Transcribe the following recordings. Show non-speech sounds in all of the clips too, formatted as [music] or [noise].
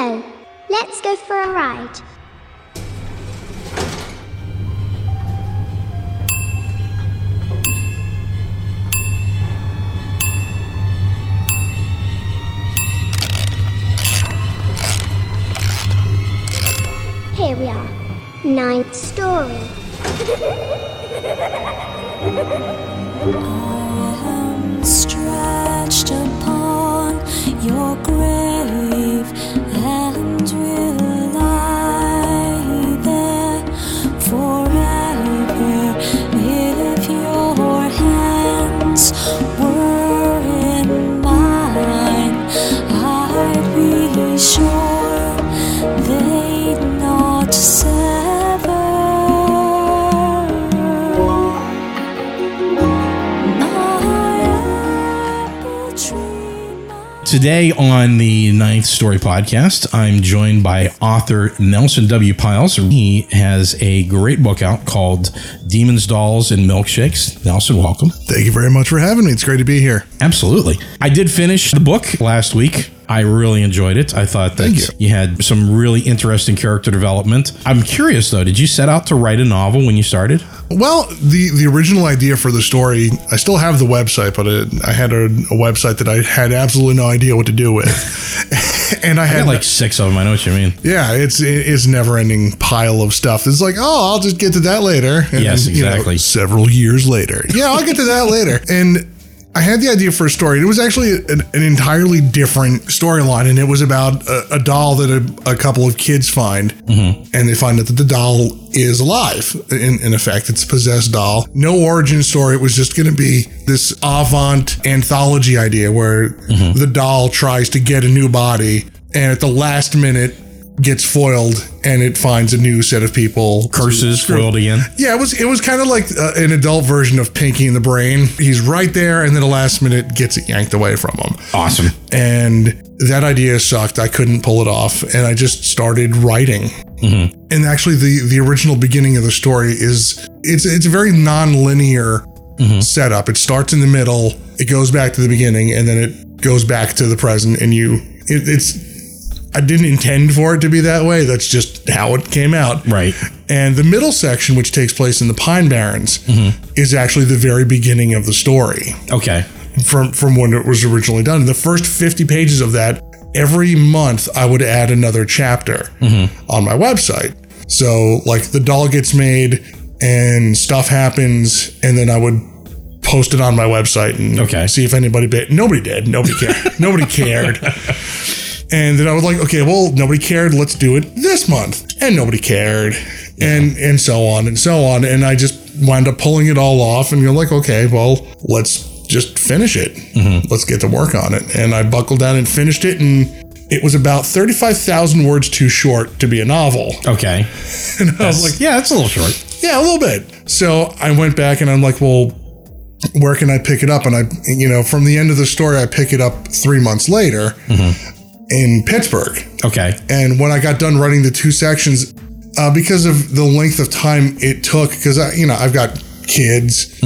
Hello, let's go for a ride. Here we are, ninth story. I am stretched upon your grave Today on the Ninth Story podcast, I'm joined by author Nelson W. Pyles. He has a great book out called Demons, Dolls, and Milkshakes. Nelson, welcome. Thank you very much for having me. It's great to be here. Absolutely. I did finish the book last week. I really enjoyed it. I thought that Thank you. had some really interesting character development. I'm curious though, did you set out to write a novel when you started? Well, the the original idea for the story, I still have the website, but it, I had a, a website that I had absolutely no idea what to do with, [laughs] and I I had like six of them. I know what you mean. yeah, it's it's never ending pile of stuff. It's like oh, I'll just get to that later. And, Yes, you know, exactly. several years later, yeah, I'll get to that later. And I had the idea for a story. It was actually an, an entirely different storyline, and it was about a, a doll that a, a couple of kids find, Mm-hmm. and they find out that the doll is alive. In, in effect, it's a possessed doll. No origin story. It was just going to be this avant anthology idea where Mm-hmm. the doll tries to get a new body, and at the last minute gets foiled, and it finds a new set of people. Curses foiled again. yeah, it was it was kind of like uh, an adult version of Pinky and the Brain. He's right there, and then the last minute gets it yanked away from him. Awesome. And that idea sucked. I couldn't pull it off, and I just started writing. And actually, the the original beginning of the story is it's it's a very non-linear setup. It starts in the middle, it goes back to the beginning, and then it goes back to the present. And you, it, it's I didn't intend for it to be that way. That's just how it came out. Right. And the middle section, which takes place in the Pine Barrens, mm-hmm. is actually the very beginning of the story Okay. from from when it was originally done. The first 50 pages of that, every month I would add another chapter mm-hmm. on my website. So like the doll gets made and stuff happens, and then I would post it on my website and Okay. see if anybody bit. Nobody did. Nobody cared. [laughs] nobody cared. [laughs] And then I was like, okay, well, nobody cared. Let's do it this month. And nobody cared. And and so on and so on. And I just wound up pulling it all off. And you're like, okay, well, let's just finish it. Mm-hmm. Let's get to work on it. And I buckled down and finished it. And it was about 35,000 words too short to be a novel. Okay. [laughs] And I was like, yeah, that's a little short. yeah, a little bit. So I went back and I'm like, well, where can I pick it up? And I, you know, from the end of the story, I pick it up three months later mm-hmm. In Pittsburgh. Okay. And when I got done writing the two sections, uh, because of the length of time it took, because I, you know, I've got kids,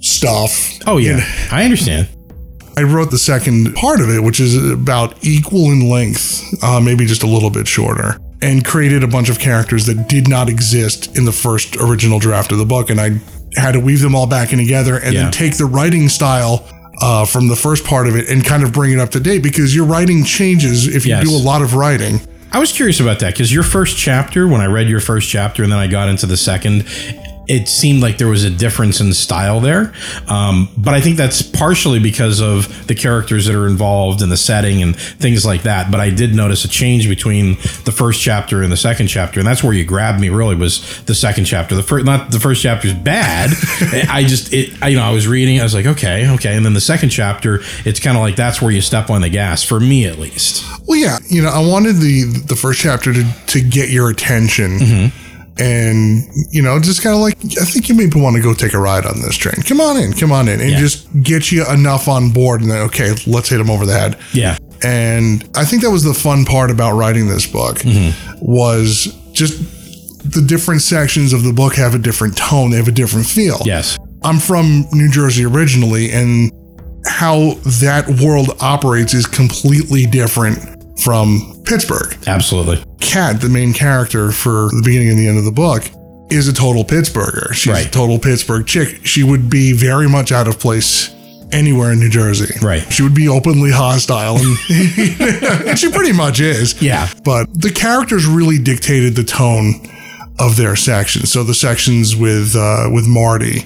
stuff. Oh yeah, I understand. I wrote the second part of it, which is about equal in length, uh, maybe just a little bit shorter, and created a bunch of characters that did not exist in the first original draft of the book. And I had to weave them all back in together and Yeah. then take the writing style uh, from the first part of it and kind of bring it up to date because your writing changes if you Yes. do a lot of writing. I was curious about that because your first chapter, when I read your first chapter and then I got into the second, it seemed like there was a difference in style there. Um, but I think that's partially because of the characters that are involved and the setting and things like that. But I did notice a change between the first chapter and the second chapter, and that's where you grabbed me. Really, was the second chapter. The first, not the first chapter is bad. [laughs] I just, it, I, you know, I was reading. I was like, okay, okay, and then the second chapter, it's kind of like that's where you step on the gas for me at least. Well, yeah, you know, I wanted the the first chapter to to get your attention, and you know, just kind of like I think you maybe want to go take a ride on this train. Come on in, come on in, and Yeah. just get you enough on board, and then okay, let's hit them over the head. Yeah. And I think that was the fun part about writing this book mm-hmm. was just the different sections of the book have a different tone, they have a different feel. Yes. I'm from New Jersey originally, and how that world operates is completely different from Pittsburgh. Absolutely. Kat, the main character for the beginning and the end of the book, is a total Pittsburgher. She's a total Pittsburgh chick. She would be very much out of place anywhere in New Jersey. Right. She would be openly hostile, and, [laughs] and she pretty much is. Yeah. But the characters really dictated the tone of their sections. So the sections with uh, with Marty,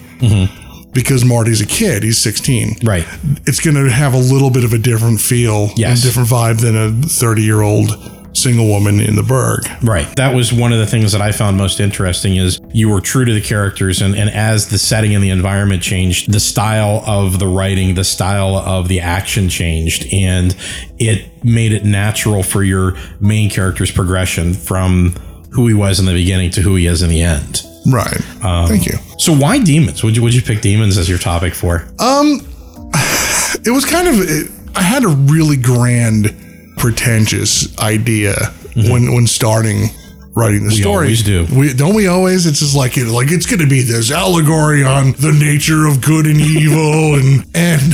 because Marty's a kid, he's 16 Right. it's going to have a little bit of a different feel, Yes. a different vibe than a 30 year old single woman in the Burgh. Right. That was one of the things that I found most interesting is you were true to the characters and, and as the setting and the environment changed, the style of the writing, the style of the action changed and it made it natural for your main character's progression from who he was in the beginning to who he is in the end. Right. Um, Thank you. So why demons? Would you would you pick demons as your topic for? Um, it was kind of, it, I had a really grand, pretentious idea mm-hmm. when, when starting writing the story. always do. We, don't we always? It's just like, like it's going to be this allegory on the nature of good and evil. [laughs] and, and,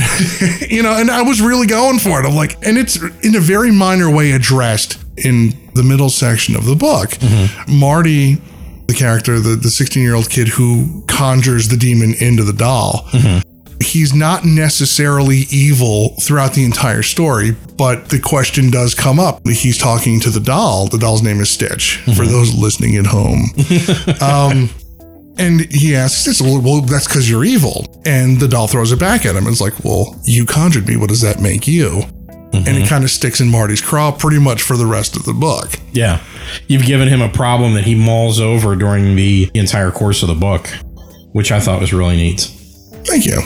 [laughs] you know, and I was really going for it. I'm like, and it's in a very minor way addressed in the middle section of the book. Mm-hmm. Marty, the character, the, the 16 year old kid who conjures the demon into the doll, he's not necessarily evil throughout the entire story, but the question does come up. He's talking to the doll. The doll's name is Stitch, for those listening at home. [laughs] um, and he asks Stitch, well, well that's because you're evil. And the doll throws it back at him. It's like, well, you conjured me. What does that make you? And it mm-hmm. kind of sticks in Marty's craw pretty much for the rest of the book. Yeah. You've given him a problem that he mauls over during the entire course of the book, which I thought was really neat. Thank you.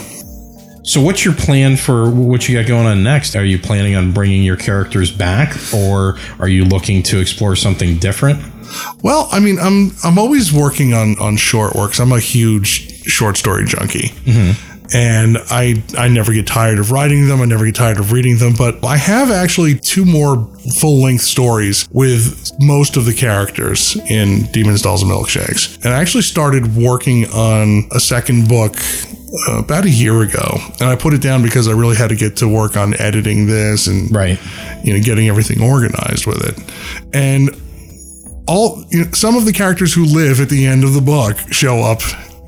So, what's your plan for what you got going on next? Are you planning on bringing your characters back, or are you looking to explore something different? Well, I mean, I'm I'm always working on on short works. I'm a huge short story junkie, mm-hmm. And I I never get tired of writing them. I never get tired of reading them. But I have actually two more full length stories with most of the characters in Demons, Dolls, and Milkshakes. And I actually started working on a second book. Uh, about a year ago, and I put it down because I really had to get to work on editing this and Right. you know, getting everything organized with it. And all you know, some of the characters who live at the end of the book show up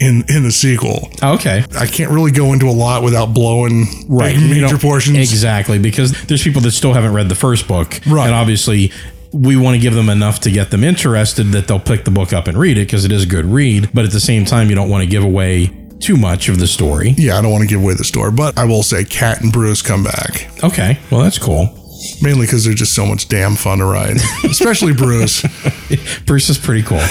in in the sequel. Okay. I can't really go into a lot without blowing Right. You major portions. Exactly. Because there's people that still haven't read the first book. Right. And obviously, we want to give them enough to get them interested that they'll pick the book up and read it because it is a good read. But at the same time, you don't want to give away too much of the story. Yeah, I don't want to give away the story, but I will say Cat and Bruce come back Okay. Well, that's cool. Mainly because they're just so much damn fun to ride, [laughs] especially Bruce. [laughs] Bruce is pretty cool.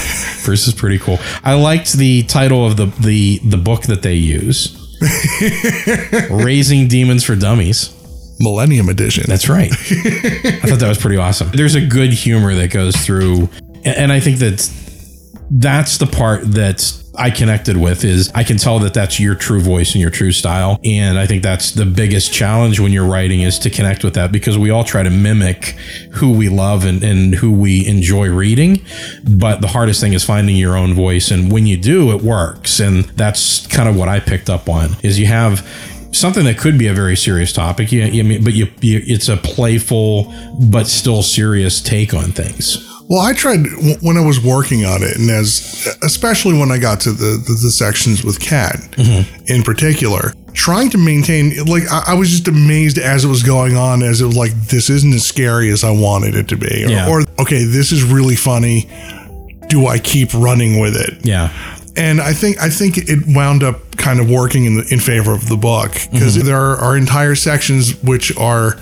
Bruce is pretty cool. I liked the title of the the the book that they use. [laughs] Raising Demons for Dummies. Millennium Edition. That's right. I thought that was pretty awesome. There's a good humor that goes through and I think that that's the part that I connected with is I can tell that that's your true voice and your true style. And I think that's the biggest challenge when you're writing is to connect with that because we all try to mimic who we love and, and who we enjoy reading. But the hardest thing is finding your own voice. And when you do, it works. And that's kind of what I picked up on is you have something that could be a very serious topic. You, you mean, but you, you, it's a playful but still serious take on things. Well, I tried when I was working on it, and as especially when I got to the the, the sections with Cat mm-hmm. in particular, trying to maintain like I, I was just amazed as it was going on, as it was like this isn't as scary as I wanted it to be, or, Yeah. or okay, this is really funny. Do I keep running with it? Yeah. and I think I think it wound up kind of working in the, in favor of the book because mm-hmm. there are, are entire sections which are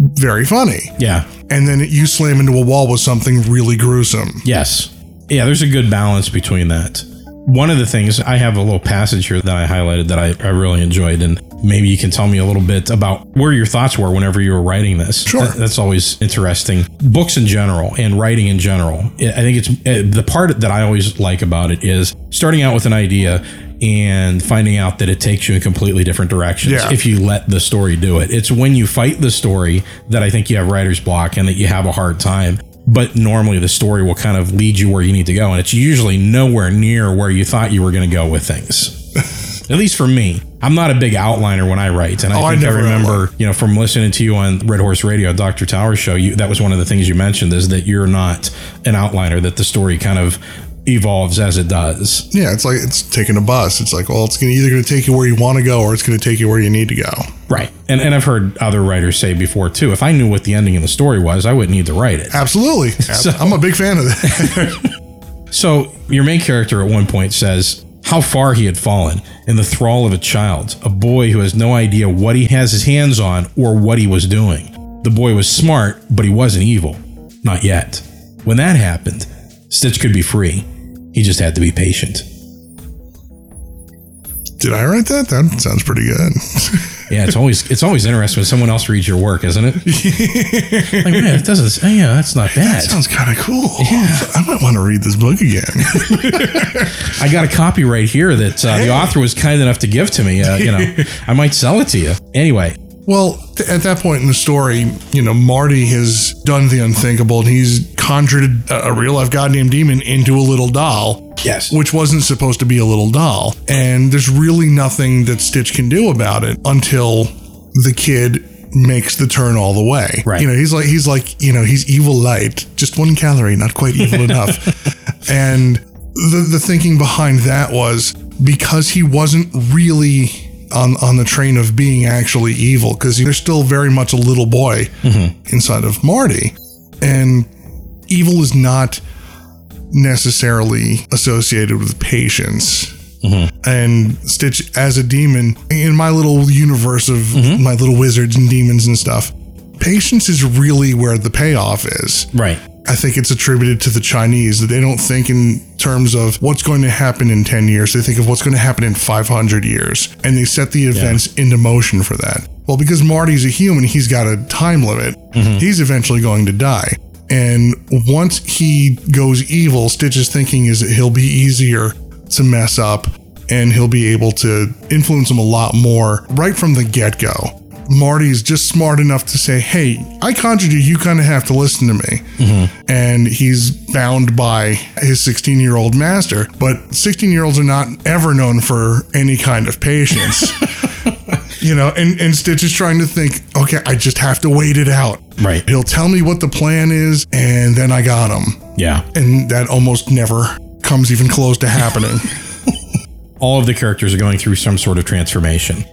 very funny, Yeah. and then you slam into a wall with something really gruesome. Yes. Yeah, there's a good balance between that. One of the things I have a little passage here that I highlighted that I, I really enjoyed, and maybe you can tell me a little bit about where your thoughts were whenever you were writing this. Sure. That- that's always interesting. Books in general and writing in general. I think it's uh, the part that I always like about it is starting out with an idea and finding out that it takes you in completely different directions Yeah. if you let the story do it. It's when you fight the story that I think you have writer's block and that you have a hard time. But normally the story will kind of lead you where you need to go. And it's usually nowhere near where you thought you were going to go with things. [laughs] At least for me. I'm not a big outliner when I write, and I Oh, think I, never remember, outline. you know, from listening to you on Red Horse Radio, Doctor Tower Show. You, that was one of the things you mentioned is that you're not an outliner; that the story kind of evolves as it does. Yeah, it's like it's taking a bus. It's like, well, it's gonna, either going to take you where you want to go or it's going to take you where you need to go. Right. And and I've heard other writers say before too. If I knew what the ending of the story was, I wouldn't need to write it. Absolutely. [laughs] I'm a big fan of that. [laughs] So your main character at one point says how far he had fallen in the thrall of a child, a boy who has no idea what he has his hands on or what he was doing. The boy was smart, but he wasn't evil. Not yet. When that happened, Stitch could be free. He just had to be patient. Did I write that? That sounds pretty good. [laughs] Yeah, it's always it's always interesting when someone else reads your work, isn't it? [laughs] like, man, it doesn't. Yeah, that's not bad. That Sounds kind of cool. Yeah, I might want to read this book again. [laughs] I got a copy right here that uh, the author was kind enough to give to me. Uh, you know, I might sell it to you. Anyway, Well, th- at that point in the story, you know, Marty has done the unthinkable and he's conjured a, real life goddamn demon into a little doll. Yes. Which wasn't supposed to be a little doll. And there's really nothing that Stitch can do about it until the kid makes the turn all the way. Right. You know, he's like he's like, you know, he's evil light, just one calorie, not quite evil enough. [laughs] And the the thinking behind that was because he wasn't really on on the train of being actually evil because there's still very much a little boy mm-hmm. inside of Marty and evil is not necessarily associated with patience mm-hmm. and Stitch as a demon in my little universe of mm-hmm. my little wizards and demons and stuff patience is really where the payoff is right. I think it's attributed to the Chinese that they don't think in terms of what's going to happen in 10 years. They think of what's going to happen in 500 years and they set the events into motion for that. Well, because Marty's a human, he's got a time limit. Mm-hmm. He's eventually going to die. And once he goes evil, Stitch's thinking is that he'll be easier to mess up and he'll be able to influence him a lot more right from the get go. Marty's just smart enough to say, Hey, I conjured you, you kind of have to listen to me. Mm-hmm. And he's bound by his 16 year old master. But 16 year olds are not ever known for any kind of patience. [laughs] you know, and, and Stitch is trying to think, okay, I just have to wait it out. Right. He'll tell me what the plan is, and then I got him. Yeah. And that almost never comes even close to happening. [laughs] [laughs] all of the characters are going through some sort of transformation.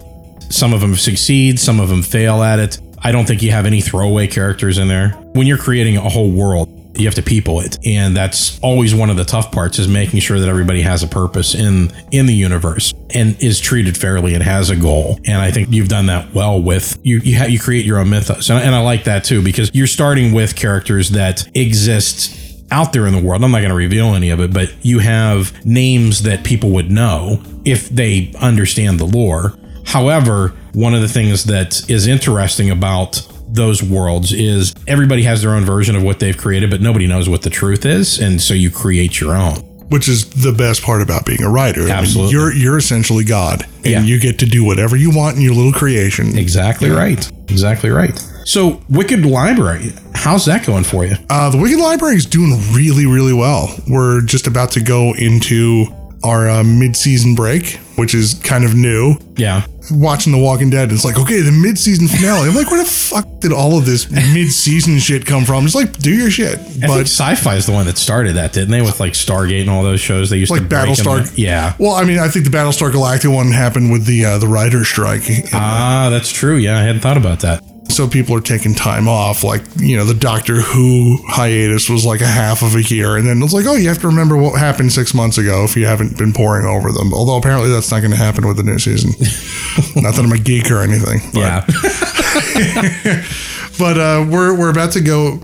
Some of them succeed, some of them fail at it. I don't think you have any throwaway characters in there. When you're creating a whole world, you have to people it, and that's always one of the tough parts is making sure that everybody has a purpose in in the universe and is treated fairly and has a goal. And I think you've done that well with you. You, ha- you create your own mythos, and, and I like that too because you're starting with characters that exist out there in the world. I'm not going to reveal any of it, but you have names that people would know if they understand the lore. However, one of the things that is interesting about those worlds is everybody has their own version of what they've created, but nobody knows what the truth is. And so you create your own. which is the best part about being a writer. I mean, Absolutely. you're you're essentially God, and Yeah. you get to do whatever you want in your little creation. Exactly right. Exactly right. So, Wicked Library, how's that going for you? Uh, the Wicked Library is doing really, really well. We're just about to go into our uh, mid-season break, which is kind of new. Yeah. Watching The Walking Dead, it's like, okay, the mid-season finale. I'm like, where the fuck did all of this mid-season shit come from? It's like, do your shit, but Syfy is the one that started that, didn't they? With like Stargate and all those shows they used like to break Battlestar. Yeah. Well, I mean, I think the Battlestar Galactica one happened with the uh, the writer's strike. Ah, that's true. Yeah, I hadn't thought about that. So people are taking time off. Like, you know, the Doctor Who hiatus was like a half of a year. And then it's like, oh, you have to remember what happened six months ago if you haven't been poring over them. Although apparently that's not going to happen with the new season. [laughs] not that I'm a geek or anything. But, Yeah. [laughs] But uh, we're, we're about to go.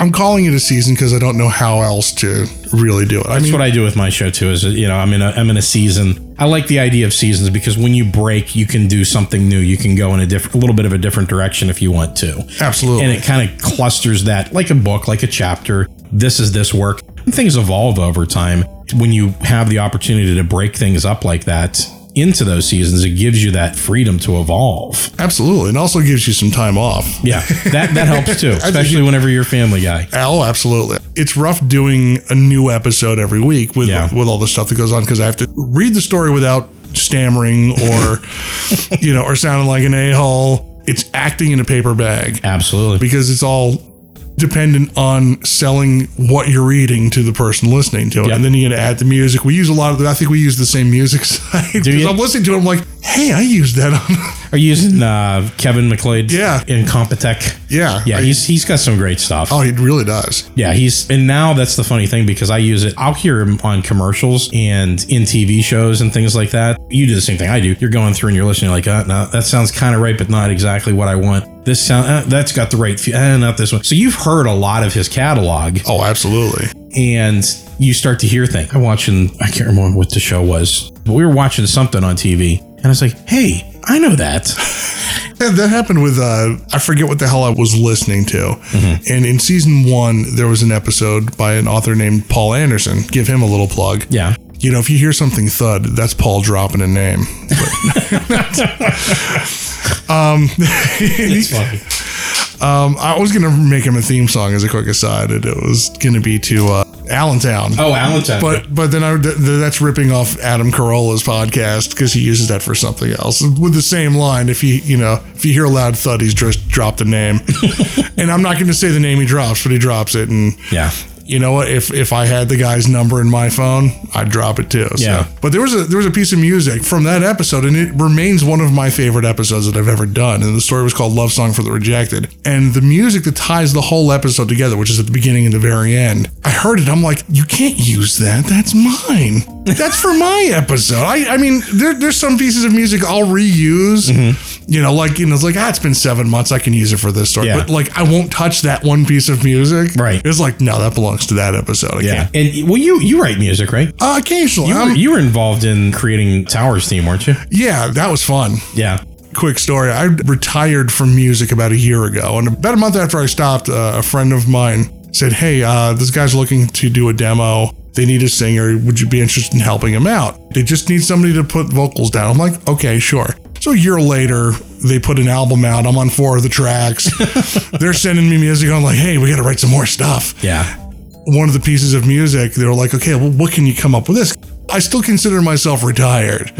I'm calling it a season because I don't know how else to really do it. I That's mean, what I do with my show too. Is you know I'm in a I'm in a season. I like the idea of seasons because when you break, you can do something new. You can go in a different, a little bit of a different direction if you want to. absolutely. And it kind of clusters that like a book, like a chapter. This is this work. And things evolve over time. When you have the opportunity to break things up like that into those seasons, it gives you that freedom to evolve. absolutely. And also gives you some time off. Yeah, that that helps too, [laughs] especially whenever you're family guy. Oh, absolutely. It's rough doing a new episode every week with Yeah. with all the stuff that goes on because I have to read the story without stammering or, [laughs] you know, or sounding like an a hole. It's acting in a paper bag Absolutely. because it's all dependent on selling what you're reading to the person listening to it. And then you got to add the music. We use a lot of the, I think we use the same music? [laughs] Because I'm listening to it, I'm like, hey, I used that on. [laughs] Are you using uh, Kevin McLeod? Yeah. Incompetech. Yeah. Yeah, he's he's got some great stuff. oh, he really does. Yeah, he's and now that's the funny thing because I use it. I'll hear him on commercials and in TV shows and things like that. You do the same thing I do. You're going through and you're listening, like, uh, no, that sounds kind of right, but not exactly what I want. This sound uh, that's got the right, fe- uh, not this one. So you've heard a lot of his catalog, Oh, absolutely. and you start to hear things. I'm watching. I can't remember what the show was, but we were watching something on TV, and I was like, hey, I know that. [laughs] Yeah, that happened with uh, I forget what the hell I was listening to. And in season one, there was an episode by an author named Paul Anderson. Give him a little plug. Yeah. You know, if you hear something thud, that's Paul dropping a name. [laughs] um, [laughs] It's funny. um, I was gonna make him a theme song as a quick aside, and it was gonna be to uh, Allentown. Oh, Allentown. But but then I, th- that's ripping off Adam Carolla's podcast because he uses that for something else with the same line. If you you know if you hear a loud thud, he's just dropped a name, [laughs] and I'm not going to say the name he drops, but he drops it, and yeah. You know what? If if I had the guy's number in my phone, I'd drop it too. So. Yeah. But there was a there was a piece of music from that episode, and it remains one of my favorite episodes that I've ever done. And the story was called "Love Song for the Rejected." And the music that ties the whole episode together, which is at the beginning and the very end, I heard it. I'm like, you can't use that. That's mine. That's for my episode. I I mean, there, there's some pieces of music I'll reuse. Mm-hmm. You know, like you know, it's like ah, it's been seven months. I can use it for this story. Yeah. But like, I won't touch that one piece of music. Right. It's like, no, that belongs to that episode. I Yeah. can't. And well, you you write music, right? Uh, occasionally. You were, you were involved in creating Towers theme, weren't you? yeah, that was fun. Yeah. Quick story. I retired from music about a year ago. And about a month after I stopped, uh, a friend of mine said, Hey, uh, this guy's looking to do a demo. They need a singer. Would you be interested in helping him out? They just need somebody to put vocals down. I'm like, okay, sure. So a year later, they put an album out. I'm on four of the tracks. [laughs] They're sending me music. I'm like, hey, we got to write some more stuff. Yeah. one of the pieces of music, they were like, okay, well, what can you come up with this? I still consider myself retired.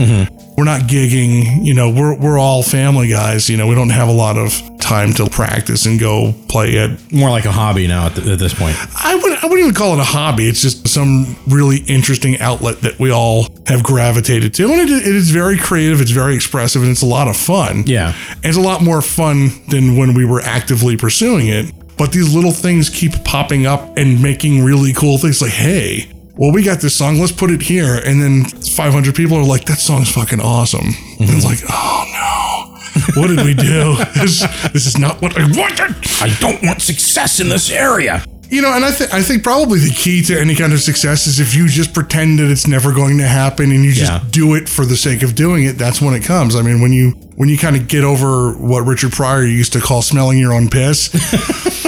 We're not gigging, you know, we're, we're all family guys. You know, we don't have a lot of time to practice and go play it. More like a hobby now at, th- at this point. I wouldn't, I wouldn't even call it a hobby. It's just some really interesting outlet that we all have gravitated to. And it, it is very creative, it's very expressive, and it's a lot of fun. Yeah. And it's a lot more fun than when we were actively pursuing it. But these little things keep popping up and making really cool things like, hey, well, we got this song, let's put it here. And then 500 people are like, that song's fucking awesome. And it's mhm. like, oh no, what did we do? [laughs] this, this is not what I wanted. I don't want success in this area. You know, and I, th- I think probably the key to any kind of success is if you just pretend that it's never going to happen and you just Yeah. do it for the sake of doing it. That's when it comes. I mean, when you when you kind of get over what Richard Pryor used to call smelling your own piss,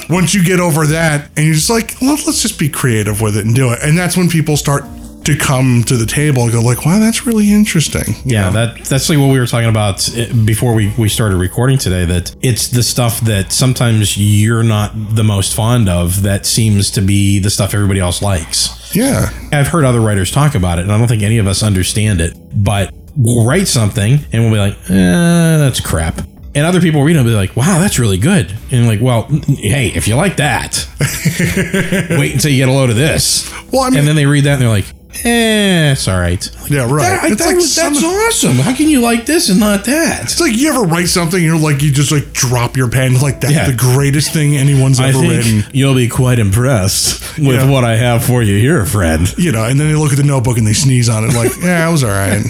[laughs] once you get over that and you're just like, well, let's just be creative with it and do it, and that's when people start to come to the table and go like, wow, that's really interesting. Yeah, that that's like what we were talking about uh, before we, we started recording today. That it's the stuff that sometimes you're not the most fond of that seems to be the stuff everybody else likes. Yeah. I've heard other writers talk about it, and I don't think any of us understand it. But we'll write something, and we'll be like, eh, "That's crap." And other people read it and be like, "Wow, that's really good." And like, well, hey, if you like that, [laughs] wait until you get a load of this. Well, I mean- and then they read that and they're like, "Eh, it's all right." Yeah, right. That, I, It's that like was- that's some- awesome. How can you like this and not that? It's like you ever write something, and you're like, you just like drop your pen, like that's Yeah. the greatest thing anyone's I ever think written. you'll be quite impressed with Yeah. what I have for you here, friend. you know, and then they look at the notebook and they sneeze on it, like, yeah, it was all right.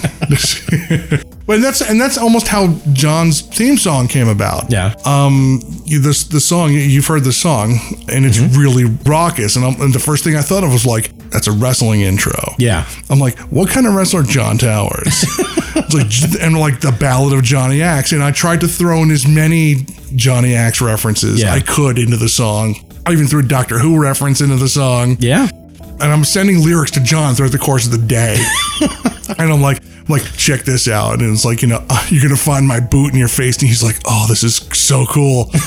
[laughs] [laughs] but that's and that's almost how John's theme song came about. Yeah. Um, you, this the song you've heard the song, and it's Mm-hmm. really raucous. And, I'm, and the first thing I thought of was like, that's a wrestling intro. Yeah. I'm like, what kind of wrestler John Towers? [laughs] it's like, and like the Ballad of Johnny Axe. And I tried to throw in as many Johnny Axe references Yeah. I could into the song. I even threw a Doctor Who reference into the song Yeah. And I'm sending lyrics to John throughout the course of the day. [laughs] and I'm like, like, check this out. And it's like, you know, "Uh, you're gonna find my boot in your face. And he's like, oh, this is so cool. [laughs]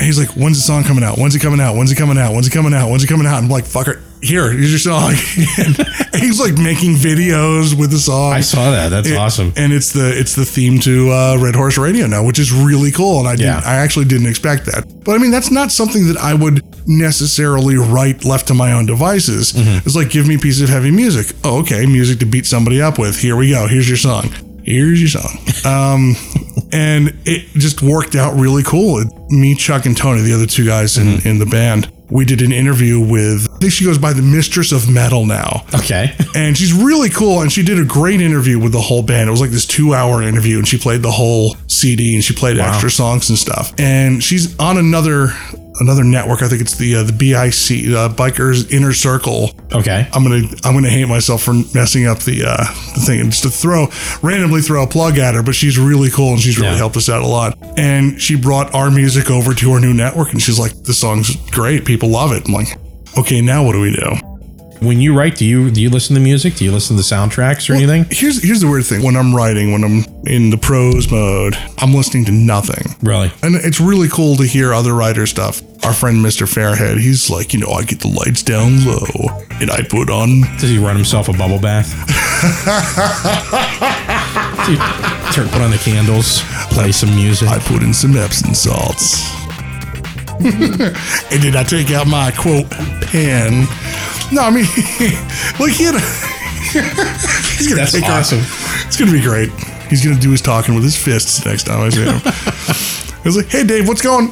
And he's like, "When's the song coming out? When's it coming out? When's it coming out? When's it coming out? When's it coming out?" I'm like, "Fucker, here, here's your song." [laughs] and he's like making videos with the song. I saw that. That's It- awesome. And it's the it's the theme to uh, Red Horse Radio now, which is really cool. And I didn't, Yeah. I actually didn't expect that. But I mean, that's not something that I would necessarily write left to my own devices. Mm-hmm. It's like give me a piece of heavy music. Oh, okay, music to beat somebody up with. Here we go. Here's your song. Here's your song. Um, and it just worked out really cool. Me, Chuck, and Tony, the other two guys in, Mm-hmm. in the band, we did an interview with. I think she goes by the Mistress of Metal now Okay. [laughs] and she's really cool and she did a great interview with the whole band it was like this two hour interview and she played the whole cd and she played extra songs and stuff and she's on another another network. I think it's the uh, the bic uh, bikers inner circle. Okay. i'm gonna i'm gonna hate myself for messing up the uh the thing. And just to throw randomly throw a plug at her but she's really cool and she's really Yeah. helped us out a lot. And she brought our music over to her new network and she's like the song's great. People love it. I'm like okay now what do we do When you write, do you do you listen to music? Do you listen to soundtracks or anything? Here's here's the weird thing. When I'm writing, when I'm in the prose mode, I'm listening to nothing. Really? And it's really cool to hear other writer stuff. Our friend Mr. Fairhead, he's like, you know, I get the lights down low and I put on Does he run himself a bubble bath? [laughs] Dude, turn, put on the candles, play some music. I put in some Epsom salts. And did I take out my quote pen. No, I mean, [laughs] look, he had a, [laughs] he's gonna That's take our- awesome. it's gonna be great. He's gonna do his talking with his fists next time I see him. [laughs] I was like, "Hey, Dave, what's going?"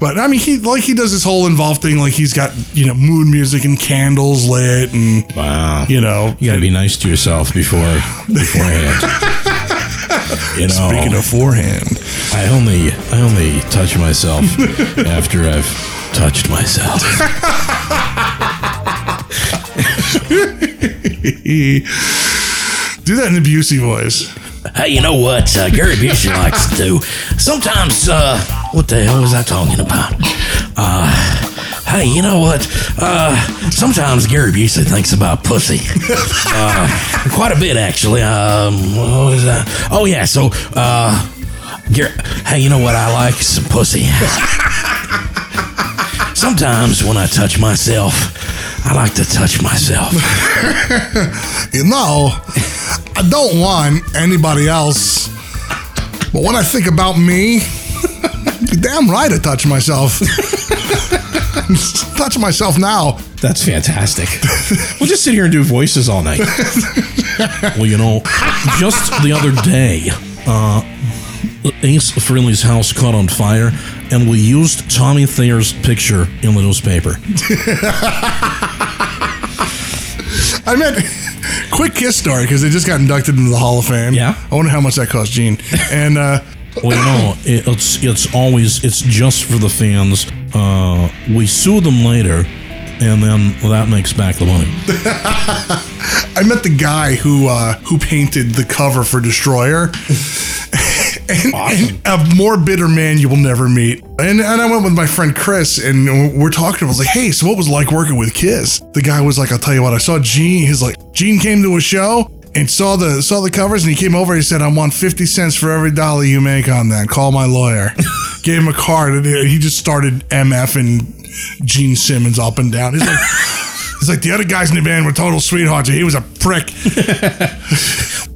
But I mean, he like he does this whole involved thing. Like he's got you know mood music and candles lit, and Wow. you know. You got to be nice to yourself before beforehand. you know, Speaking of forehand, I only I only touch myself [laughs] after I've touched myself. do that in a Busey voice. Hey, you know what uh, Gary Busey likes to do? Sometimes, uh, what the hell was I talking about? Uh, hey, you know what? Uh, sometimes Gary Busey thinks about pussy. Uh, quite a bit, actually. Um, what was that? Oh, yeah, so, uh, hey, you know what I like? Some pussy. Sometimes when I touch myself, I like to touch myself. [laughs] You know, I don't want anybody else. But when I think about me, [laughs] you're damn right I touch myself. [laughs] touch myself now. That's fantastic. We'll just sit here and do voices all night. well, you know, just the other day, uh, Ace Frehley's house caught on fire, and we used Tommy Thayer's picture in the newspaper. [laughs] I meant quick Kiss story because they just got inducted into the Hall of Fame. Yeah. I wonder how much that cost Gene. [laughs] And uh, Well, you know, it, it's it's always it's just for the fans. Uh, we sue them later, and then that makes back the money. [laughs] I met the guy who uh, who painted the cover for Destroyer. And, and a more bitter man you will never meet. And, and I went with my friend Chris, and we're talking. I was like, "Hey, so what was it like working with Kiss?" The guy was like, "I'll tell you what. I saw Gene. He's like, Gene came to a show and saw the saw the covers, and he came over. And He said, "I want fifty cents for every dollar you make on that. Call my lawyer." [laughs] Gave him a card, and he just started mfing Gene Simmons up and down. He's like. He's like the other guys in the band were total sweethearts. He was a prick. [laughs]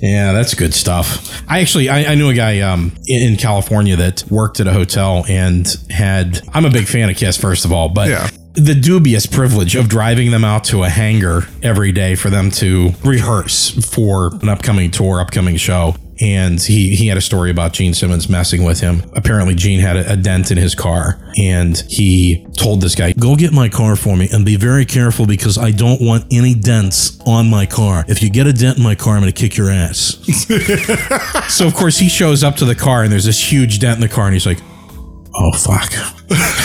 Yeah, that's good stuff. I actually I, I knew a guy um, in in California that worked at a hotel and had. I'm a big fan of Kiss, first of all, but Yeah. the dubious privilege of driving them out to a hangar every day for them to rehearse for an upcoming tour, upcoming show. And he he had a story about Gene Simmons messing with him. Apparently, Gene had a, a dent in his car, and he told this guy, "Go get my car for me, and be very careful because I don't want any dents on my car. If you get a dent in my car, I'm going to kick your ass." [laughs] so of course he shows up to the car, and there's this huge dent in the car, and he's like, "Oh fuck."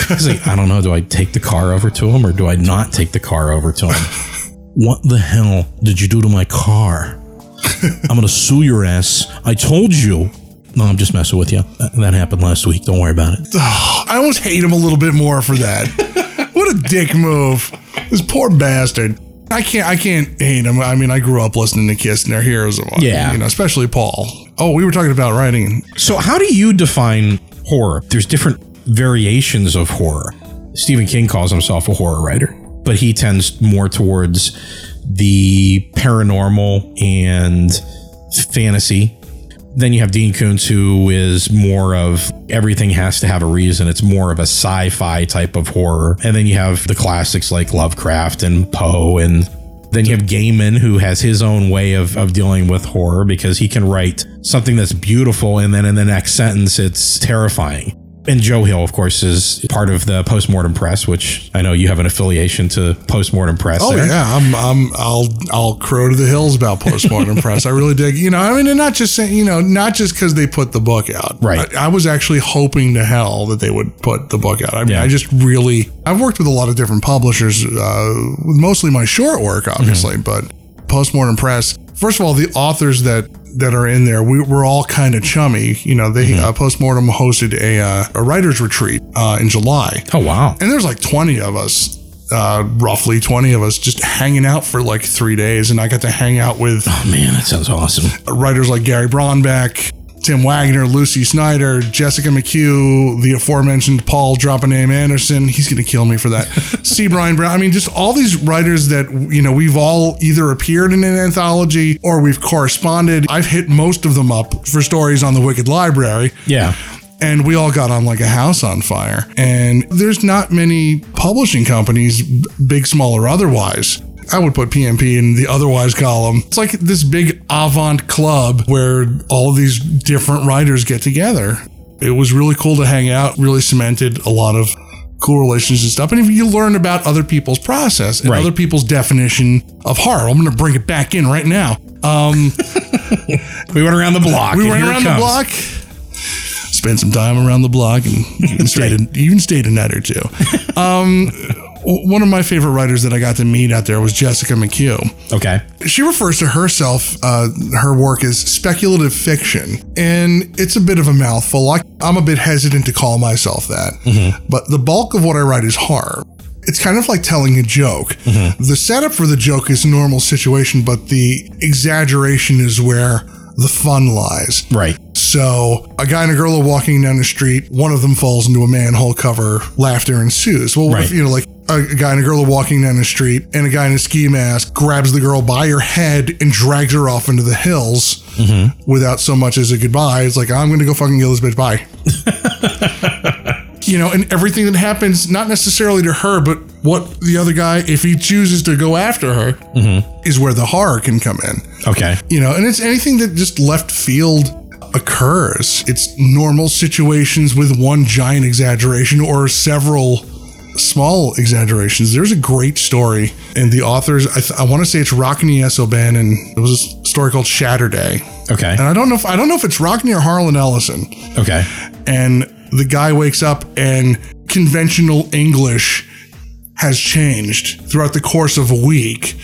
He's like, I don't know. Do I take the car over to him or do I not take the car over to him? [laughs] what the hell did you do to my car? [laughs] I'm gonna sue your ass. I told you. No, I'm just messing with you. That, that happened last week. Don't worry about it. I almost hate him a little bit more for that. [laughs] what a dick move. This poor bastard. I can't I can't hate him. I mean, I grew up listening to Kiss and their heroes of Yeah. You know, especially Paul. Oh, we were talking about writing. So, how do you define horror. There's different variations of horror. Stephen King calls himself a horror writer, but he tends more towards the paranormal and fantasy. Then you have Dean Koontz, who is more of everything has to have a reason. It's more of a sci fi type of horror. And then you have the classics like Lovecraft and Poe. And then you have Gaiman, who has his own way of, of dealing with horror because he can write something that's beautiful. And then in the next sentence, it's terrifying. And Joe Hill, of course, is part of the Postmortem Press, which I know you have an affiliation to Postmortem Press. Oh there. yeah, I'm, I'm I'll I'll crow to the hills about postmortem press. I really dig. You know, I mean, and not just saying, you know, not just because they put the book out. Right. I, I was actually hoping to hell that they would put the book out. I mean, Yeah. I just really I've worked with a lot of different publishers, uh, with mostly my short work, obviously, but postmortem press. First of all, the authors that that are in there, we, we're all kind of chummy. You know, they uh, postmortem hosted a uh, a writers retreat uh, in July. Oh, wow. And there's like 20 of us, uh, roughly 20 of us, just hanging out for like three days. And I got to hang out with Oh, man, that sounds awesome. writers like Gary Braunbeck, Tim Waggoner, Lucy Snyder, Jessica McHugh, the aforementioned Paul drop a name Anderson. He's going to kill me for that. [laughs] C. Bryan Brown. I mean, just all these writers that, you know, we've all either appeared in an anthology or we've corresponded. I've hit most of them up for stories on the Wicked Library Yeah. and we all got on like a house on fire. And there's not many publishing companies, big, small, or otherwise. I would put PMP in the otherwise column. It's like this big avant club where all of these different writers get together. It was really cool to hang out, really cemented a lot of cool relations and stuff. And if you learn about other people's process and Right. other people's definition of horror, I'm going to bring it back in right now. Um, [laughs] We went around the block. we went around the block, spent some time around the block, and even stayed a, even stayed a night or two. [laughs] Um, one of my favorite writers that I got to meet out there was Jessica McHugh. Okay. She refers to herself, uh, her work as speculative fiction, and it's a bit of a mouthful. I, I'm a bit hesitant to call myself that, but the bulk of what I write is horror. It's kind of like telling a joke. The setup for the joke is a normal situation, but the exaggeration is where the fun lies. Right. So a guy and a girl are walking down the street. One of them falls into a manhole cover. Laughter ensues. Well, what if you know, like a, guy and a girl are walking down the street, and a guy in a ski mask grabs the girl by her head and drags her off into the hills mm-hmm. without so much as a goodbye. It's like I'm going to go fucking kill this bitch. Bye. [laughs] you know, and everything that happens, not necessarily to her, but what the other guy, if he chooses to go after her, mm-hmm. is where the horror can come in Okay. you know, and it's anything that just left field occurs. It's normal situations with one giant exaggeration or several small exaggerations. There's a great story, and the authors, I, th- I want to say it's Rockne S. O'Bannon. It was a story called Shatterday, Okay. and I don't know if I don't know if it's Rockne or Harlan Ellison. Okay. And the guy wakes up, and conventional English has changed throughout the course of a week.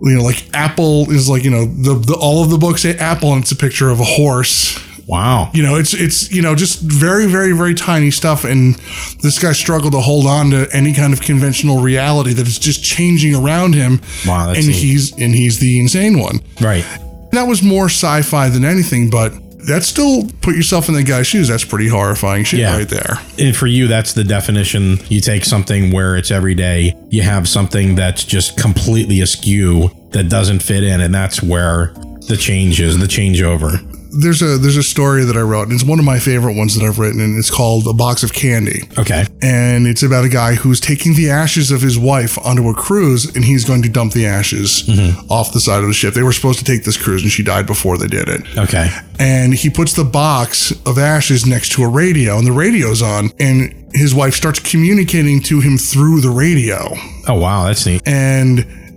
You know, like Apple is like you know the, the all of the books say Apple, and it's a picture of a horse. Wow. You know, it's it's you know just very very very tiny stuff, and this guy struggled to hold on to any kind of conventional reality that is just changing around him. Wow, that's and neat. he's and he's the insane one. Right. That was more sci-fi than anything, but that still put yourself in the guy's shoes. That's pretty horrifying shit Yeah. right there. And for you, that's the definition. You take something where it's every day, you have something that's just completely askew that doesn't fit in, and that's where the change is, the changeover. There's a there's a story that I wrote, and it's one of my favorite ones that I've written, and it's called A Box of Candy. Okay. And it's about a guy who's taking the ashes of his wife onto a cruise, and he's going to dump the ashes mm-hmm. off the side of the ship. They were supposed to take this cruise, and she died before they did it. Okay. and he puts the box of ashes next to a radio and the radio's on and his wife starts communicating to him through the radio Oh, wow. That's neat. and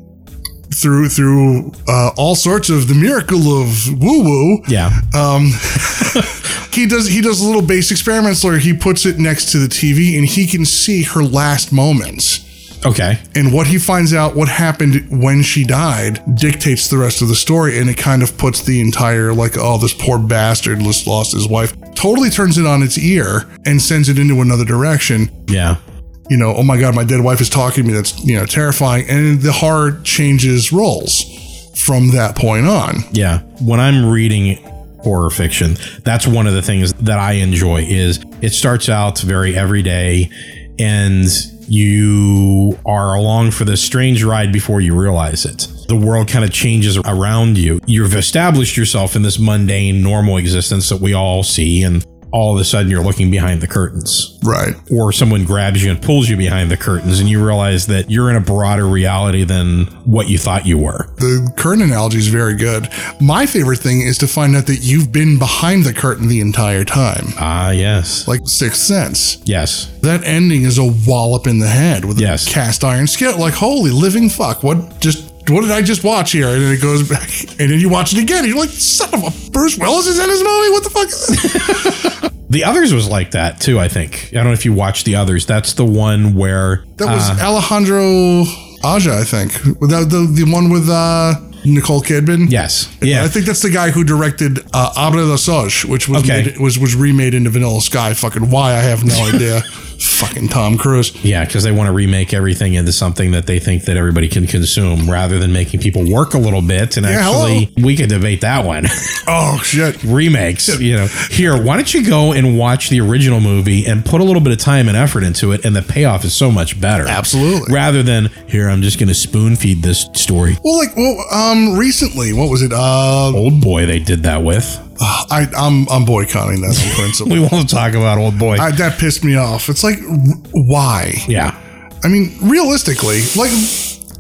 through through uh, all sorts of the miracle of woo woo Yeah. [laughs] he does he does a little base experiments where he puts it next to the TV and he can see her last moments Okay. and what he finds out what happened when she died dictates the rest of the story and it kind of puts the entire like oh this poor bastard just lost his wife totally turns it on its ear and sends it into another direction Yeah. You know oh my god my dead wife is talking to me that's you know terrifying and the horror changes roles from that point on Yeah. When I'm reading horror fiction. That's one of the things that I enjoy is it starts out very everyday and you are along for this strange ride before you realize it. The world kind of changes around you. You've established yourself in this mundane, normal existence that we all see, and all of a sudden you're looking behind the curtains. Right. Or someone grabs you and pulls you behind the curtains, and you realize that you're in a broader reality than what you thought you were. The curtain analogy is very good. My favorite thing is to find out that you've been behind the curtain the entire time. Ah, yes. Like Sixth Sense. Yes. That ending is a wallop in the head with Yes. a cast iron skillet. Like, holy living fuck. What just what did I just watch here? And then it goes back, and then you watch it again. And you're like, son of a Bruce Willis is in this movie. What the fuck is [laughs] this? The others was like that too, I think. I don't know if you watched the others. That's the one where That was uh, Alejandro Aja, I think. That, the the one with uh, Nicole Kidman. Yes. Yeah. I think that's the guy who directed uh, Abre los ojos, which was Okay. made, was was remade into Vanilla Sky. Fucking why? I have no [laughs] idea. Fucking Tom Cruise. Yeah, because they want to remake everything into something that they think that everybody can consume rather than making people work a little bit. And Yeah, actually, we could debate that one. [laughs] Oh shit. Remakes, you know. Here, why don't you go and watch the original movie and put a little bit of time and effort into it, and the payoff is so much better. Absolutely. Rather than here, I'm just going to spoon feed this story. Well, like, well, um, recently, what was it? Uh, Old boy, they did that with. I, I'm, I'm boycotting that on [laughs] principle. We won't talk about old boy. I, that pissed me off. It's like, why? yeah, I mean, realistically, like,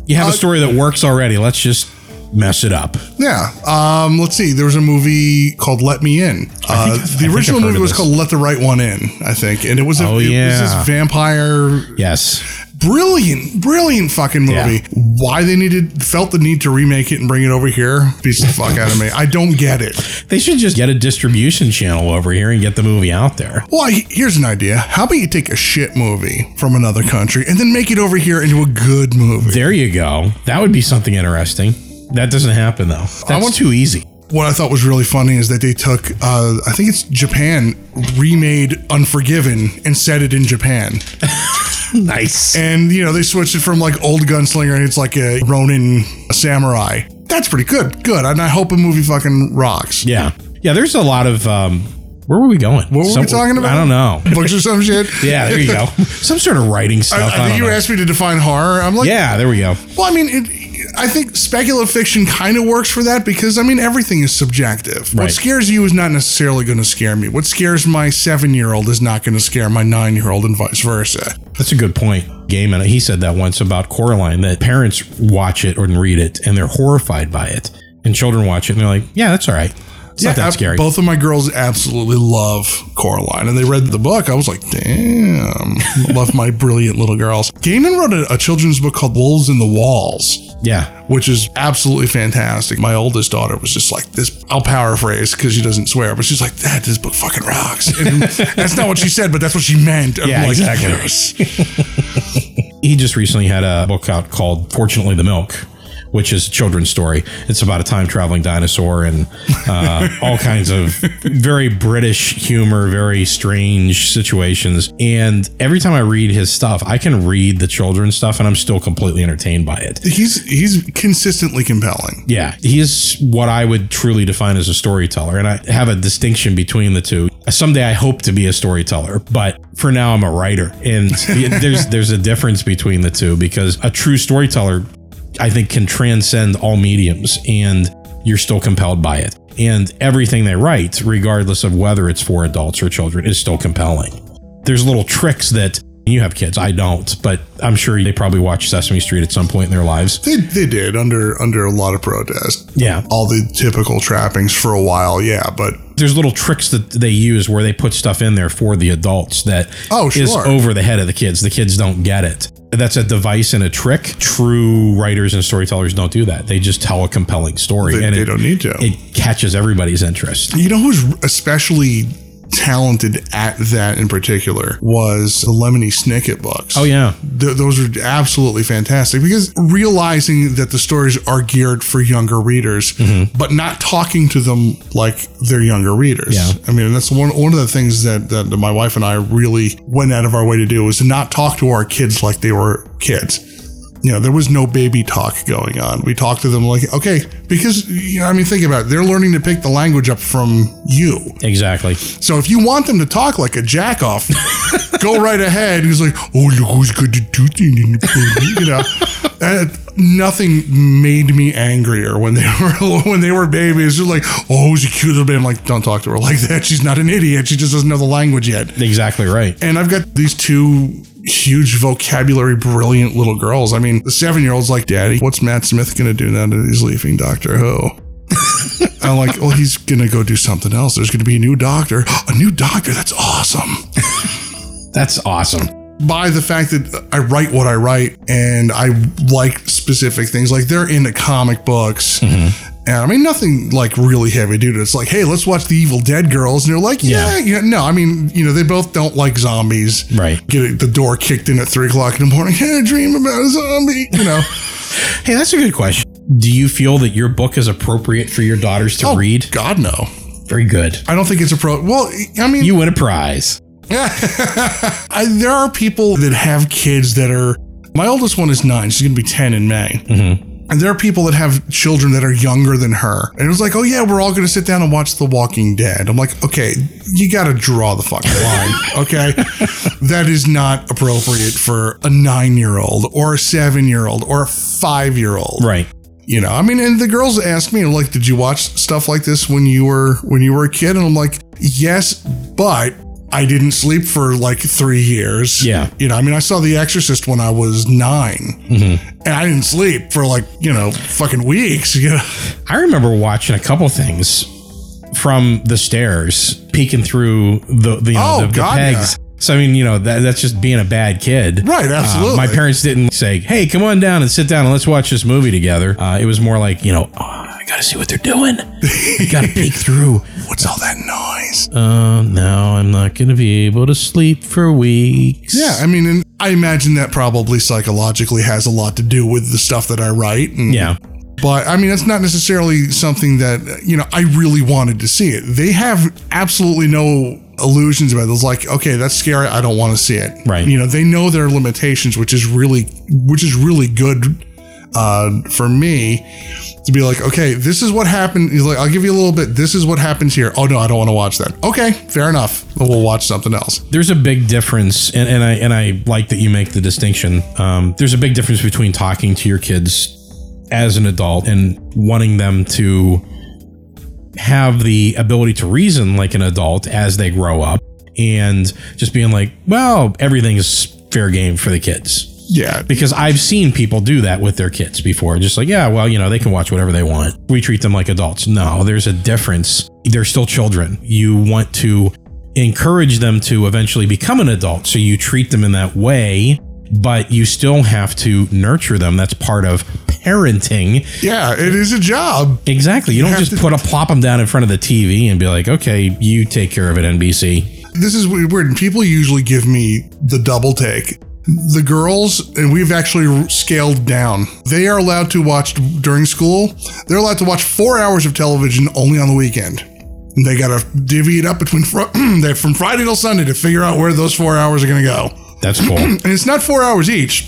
you have Uh, a story that works already. Let's just mess it up. yeah. Um, let's see. There was a movie called Let Me In. Uh, I the original movie was this. called Let the Right One In, I think, and it was a, Oh, it was this vampire Yes. Brilliant, brilliant fucking movie. Yeah. Why they needed felt the need to remake it and bring it over here? Beats the fuck out of me. I don't get it. They should just get a distribution channel over here and get the movie out there. Well, I- here's an idea. How about you take a shit movie from another country and then make it over here into a good movie? There you go. That would be something interesting. That doesn't happen though. That's want- too easy. What I thought was really funny is that they took, uh, I think it's Japan, remade Unforgiven and set it in Japan. [laughs] Nice. And, you know, they switched it from like old gunslinger and it's like a Ronin samurai. That's pretty good. Good. And I hope a movie fucking rocks. Yeah. Yeah, there's a lot of um where were we going? What were we talking about? I don't know. Books or some [laughs] shit? Yeah, there you go. [laughs] Some sort of writing stuff. I, I, I think you know. asked me to define horror. I'm like, Yeah, there we go. well, I mean, it, I think speculative fiction kind of works for that because, I mean, everything is subjective. What scares you is not necessarily going to scare me. What scares my seven year old is not going to scare my nine year old and vice versa. That's a good point. Gaiman, he said that once about Coraline that parents watch it or read it and they're horrified by it. And children watch it and they're like, yeah, that's all right. It's not that scary. Both of my girls absolutely love Coraline, and they read the book. I was like, damn, [laughs] love my brilliant little girls. Gaiman wrote a, a children's book called Wolves in the Walls. Yeah. which is absolutely fantastic. My oldest daughter was just like this. I'll paraphrase because she doesn't swear, but she's like, "Dad, this book fucking rocks." And [laughs] that's not what she said, but that's what she meant. I'm Yeah, like, exactly. "Yes." [laughs] He just recently had a book out called Fortunately the Milk, which is a children's story. It's about a time traveling dinosaur and uh, all kinds of very British humor, very strange situations. And every time I read his stuff, I can read the children's stuff and I'm still completely entertained by it. He's he's consistently compelling. Yeah, he is what I would truly define as a storyteller. And I have a distinction between the two. Someday I hope to be a storyteller, but for now I'm a writer. And [laughs] there's there's a difference between the two because a true storyteller I think can transcend all mediums and you're still compelled by it. And everything they write, regardless of whether it's for adults or children, is still compelling. There's little tricks that you have kids, I don't, but I'm sure they probably watched Sesame Street at some point in their lives. They, they did under under a lot of protest. Yeah. All the typical trappings for a while, yeah, but there's little tricks that they use where they put stuff in there for the adults that Oh, is over the head of the kids. The kids don't get it. That's a device and a trick. True writers and storytellers don't do that. They just tell a compelling story, they, and they it, don't need to. it catches everybody's interest. You know who's especially talented at that in particular was the Lemony Snicket books. Oh yeah, Th- those are absolutely fantastic because realizing that the stories are geared for younger readers, mm-hmm. but not talking to them like they're younger readers. Yeah. I mean, that's one one of the things that, that my wife and I really went out of our way to do was to not talk to our kids like they were kids. You know, there was no baby talk going on. We talked to them like, okay, because, you know, I mean, think about it. They're learning to pick the language up from you. Exactly. So if you want them to talk like a jack off, [laughs] go right ahead. He's like, oh, look who's good to do things in the You know, [laughs] and nothing made me angrier when they [laughs] were when they were babies. Just like, oh, she's a cute little baby. I'm like, don't talk to her like that. She's not an idiot. She just doesn't know the language yet. Exactly right. And I've got these two huge vocabulary, brilliant little girls. I mean, the seven year old's like, Daddy, what's Matt Smith going to do now that he's leaving Doctor Who? [laughs] I'm like, well, he's going to go do something else. There's going to be a new doctor. [gasps] A new doctor? That's awesome. [laughs] That's awesome. By the fact that I write what I write and I like specific things, like they're into comic books. Mm-hmm. And I mean, nothing like really heavy duty. It's like, hey, let's watch the Evil Dead girls. And they're like, yeah, Yeah. yeah. No, I mean, you know, they both don't like zombies. Right. Get the door kicked in at three o'clock in the morning. Had a dream about a zombie. You know, [laughs] Hey, that's a good question. Do you feel that your book is appropriate for your daughters to Oh, read? God, no. Very good. I don't think it's a pro. Well, I mean, You win a prize. [laughs] I, there are people that have kids that are. My oldest one is nine. She's going to be 10 in May. Mm-hmm. And there are people that have children that are younger than her. And it was like, oh, yeah, we're all going to sit down and watch The Walking Dead. I'm like, okay, you got to draw the fucking line. [laughs] Okay. that is not appropriate for a nine year old or a seven year old or a five year old. Right. You know, I mean, and the girls ask me, like, did you watch stuff like this when you were when you were a kid? And I'm like, yes, but I didn't sleep for like three years. Yeah. You know, I mean, I saw The Exorcist when I was 9 mm-hmm. and I didn't sleep for like you know fucking weeks. [laughs] You know, I remember watching a couple things from the stairs, peeking through the the, you know, Oh, the, the God, pegs. So I mean, you know, that, that's just being a bad kid, Right, Uh, absolutely. my parents didn't say, "Hey, come on down and sit down and let's watch this movie together." Uh, it was more like, you know, oh, I got to see what they're doing. You got to peek through. what's all that noise? Uh, no, I'm not going to be able to sleep for weeks. Yeah, I mean, and I imagine that probably psychologically has a lot to do with the stuff that I write. And, yeah, But I mean, it's not necessarily something that, you know, I really wanted to see it. They have absolutely no illusions about it. It's like, okay, that's scary. I don't want to see it. Right. You know, they know their limitations, which is really, which is really good uh, for me to be like, okay, this is what happened. He's like, I'll give you a little bit. This is what happens here. Oh no, I don't want to watch that. Okay, fair enough. We'll watch something else. there's a big difference, and, and I and I like that you make the distinction. Um, there's a big difference between talking to your kids as an adult and wanting them to have the ability to reason like an adult as they grow up, and just being like, well, everything's fair game for the kids. Yeah. Because I've seen people do that with their kids before. Just like, yeah, well, you know, they can watch whatever they want. We treat them like adults. No, there's a difference. They're still children. You want to encourage them to eventually become an adult. So you treat them in that way, but you still have to nurture them. That's part of parenting. Yeah, it is a job. Exactly. You don't just put a plop them down in front of the TV and be like, okay, you take care of it, NBC. This is weird. People usually give me the double take. The girls, and we've actually scaled down. They are allowed to watch during school. They're allowed to watch four hours of television only on the weekend. And they got to divvy it up between fr- [clears throat] they're from Friday till Sunday to figure out where those four hours are going to go. That's cool. [clears throat] And it's not four hours each;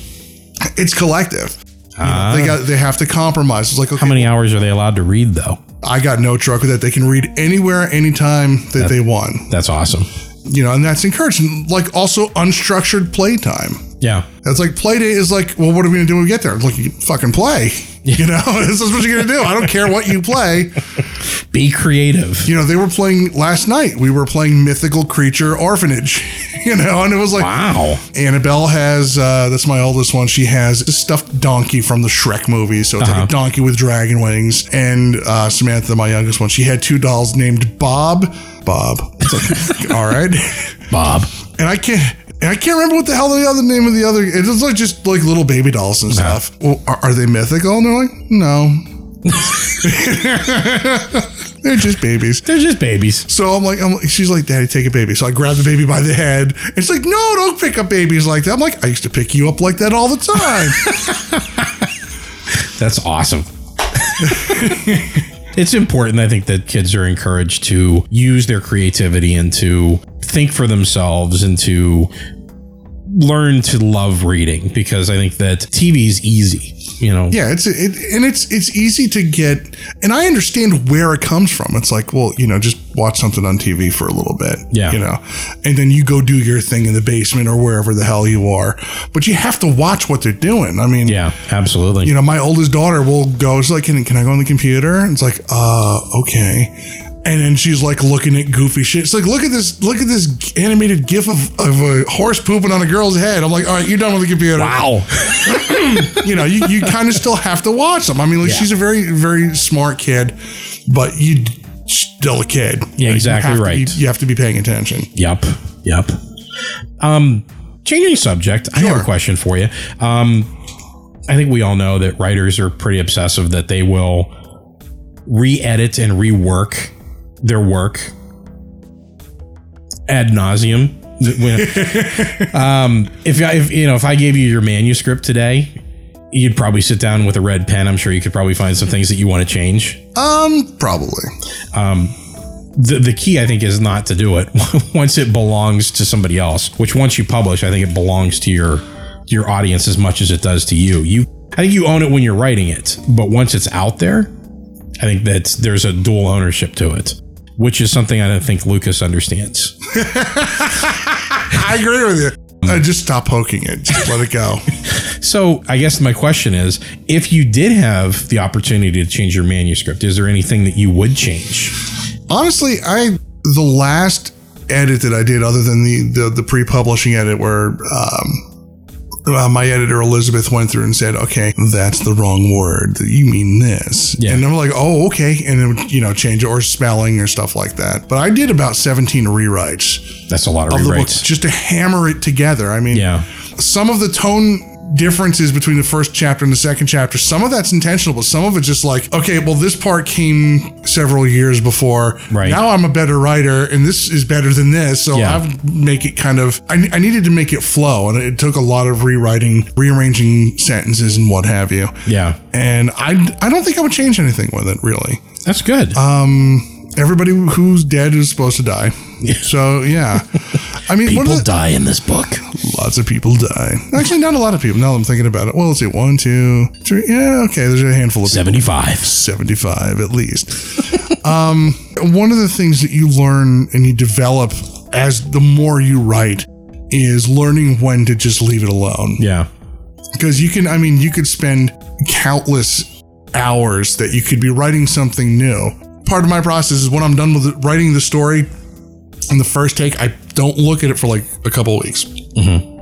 it's collective. You know, they ah. got they have to compromise. It's like okay, How many hours are they allowed to read, though? I got no truck with that. They can read anywhere, anytime that they want. That's awesome. You know, and that's encouraged. Like also unstructured playtime. Yeah. It's like play date is like, well, what are we gonna do when we get there? Like you fucking play. You know, [laughs] this is what you're gonna do. I don't care what you play. Be creative. You know, they were playing last night. We were playing Mythical Creature Orphanage. [laughs] You know, and it was like Wow. Annabelle has uh, that's my oldest one. She has a stuffed donkey from the Shrek movie, so it's like a donkey with dragon wings. And uh, Samantha, my youngest one, she had two dolls named Bob. Bob. It's [laughs] like, all right. Bob. and I can't. And I can't remember what the hell the other name of the other. It was like just like little baby dolls and stuff. Well, are, are they mythical? And they're like, no, [laughs] they're just babies. They're just babies. So I'm like, I'm like, she's like, Daddy, take a baby. So I grab the baby by the head. It's like, no, don't pick up babies like that. I'm like, I used to pick you up like that all the time. [laughs] That's awesome. It's important, I think, that kids are encouraged to use their creativity and to think for themselves and to learn to love reading because I think that TV is easy. You know, Yeah, it's it, and it's it's easy to get, and I understand where it comes from. It's like, well, you know, just watch something on TV for a little bit, Yeah. you know, and then you go do your thing in the basement or wherever the hell you are. But you have to watch what they're doing. I mean, yeah, absolutely. you know, my oldest daughter will go. She's like, "Can, can I go on the computer?" And it's like, "Uh, okay." And then she's like looking at goofy shit. It's like, look at this, look at this animated GIF of, of a horse pooping on a girl's head. I'm like, all right, you're done with the computer. wow. [laughs] You know, you, you kind of still have to watch them. I mean, like, Yeah. she's a very, very smart kid, but you still a kid. Yeah, Like, exactly you right. be- you have to be paying attention. Yep. Yep. Um, changing subject, I have a question for you. Um, I think we all know that writers are pretty obsessive that they will re-edit and rework their work ad nauseum. [laughs] Um, if, I- if you know, if I gave you your manuscript today, you'd probably sit down with a red pen. I'm sure you could probably find some things that you want to change. Um, probably. Um, the, the key I think is not to do it [laughs] once it belongs to somebody else. Which once you publish, I think it belongs to your your audience as much as it does to you. You I think you own it when you're writing it, but once it's out there, I think that there's a dual ownership to it, which is something I don't think Lucas understands. [laughs] I agree with you. Uh, just stop poking it. Just let it go. [laughs] So I guess my question is, if you did have the opportunity to change your manuscript, is there anything that you would change? Honestly, I the last edit that I did, other than the the, the pre-publishing edit, where um, uh, my editor Elizabeth went through and said, "Okay, that's the wrong word. You mean this." Yeah. And I'm like, "Oh, okay," and then you know change it or spelling or stuff like that. But I did about 17 rewrites That's a lot of of the book rewrites. just to hammer it together. I mean, Yeah. some of the tone differences between the first chapter and the second chapter some of that's intentional but some of it's just like okay well this part came several years before Right. now i'm a better writer and this is better than this so Yeah. i make it kind of I, I needed to make it flow and it took a lot of rewriting rearranging sentences and what have you Yeah. and i i don't think i would change anything with it really That's good. Um, everybody who's dead is supposed to die so yeah [laughs] i mean People the, die in this book. Lots of people die. Actually, not a lot of people. Now that I'm thinking about it. Well, let's see. One, two, three. Yeah, okay. There's a handful of people. 75. 75 at least. [laughs] um, one of the things that you learn and you develop as the more you write is learning when to just leave it alone. yeah. Because you can, I mean, you could spend countless hours that you could be writing something new. Part of my process is when I'm done with writing the story in the first take, I don't look at it for like a couple of weeks.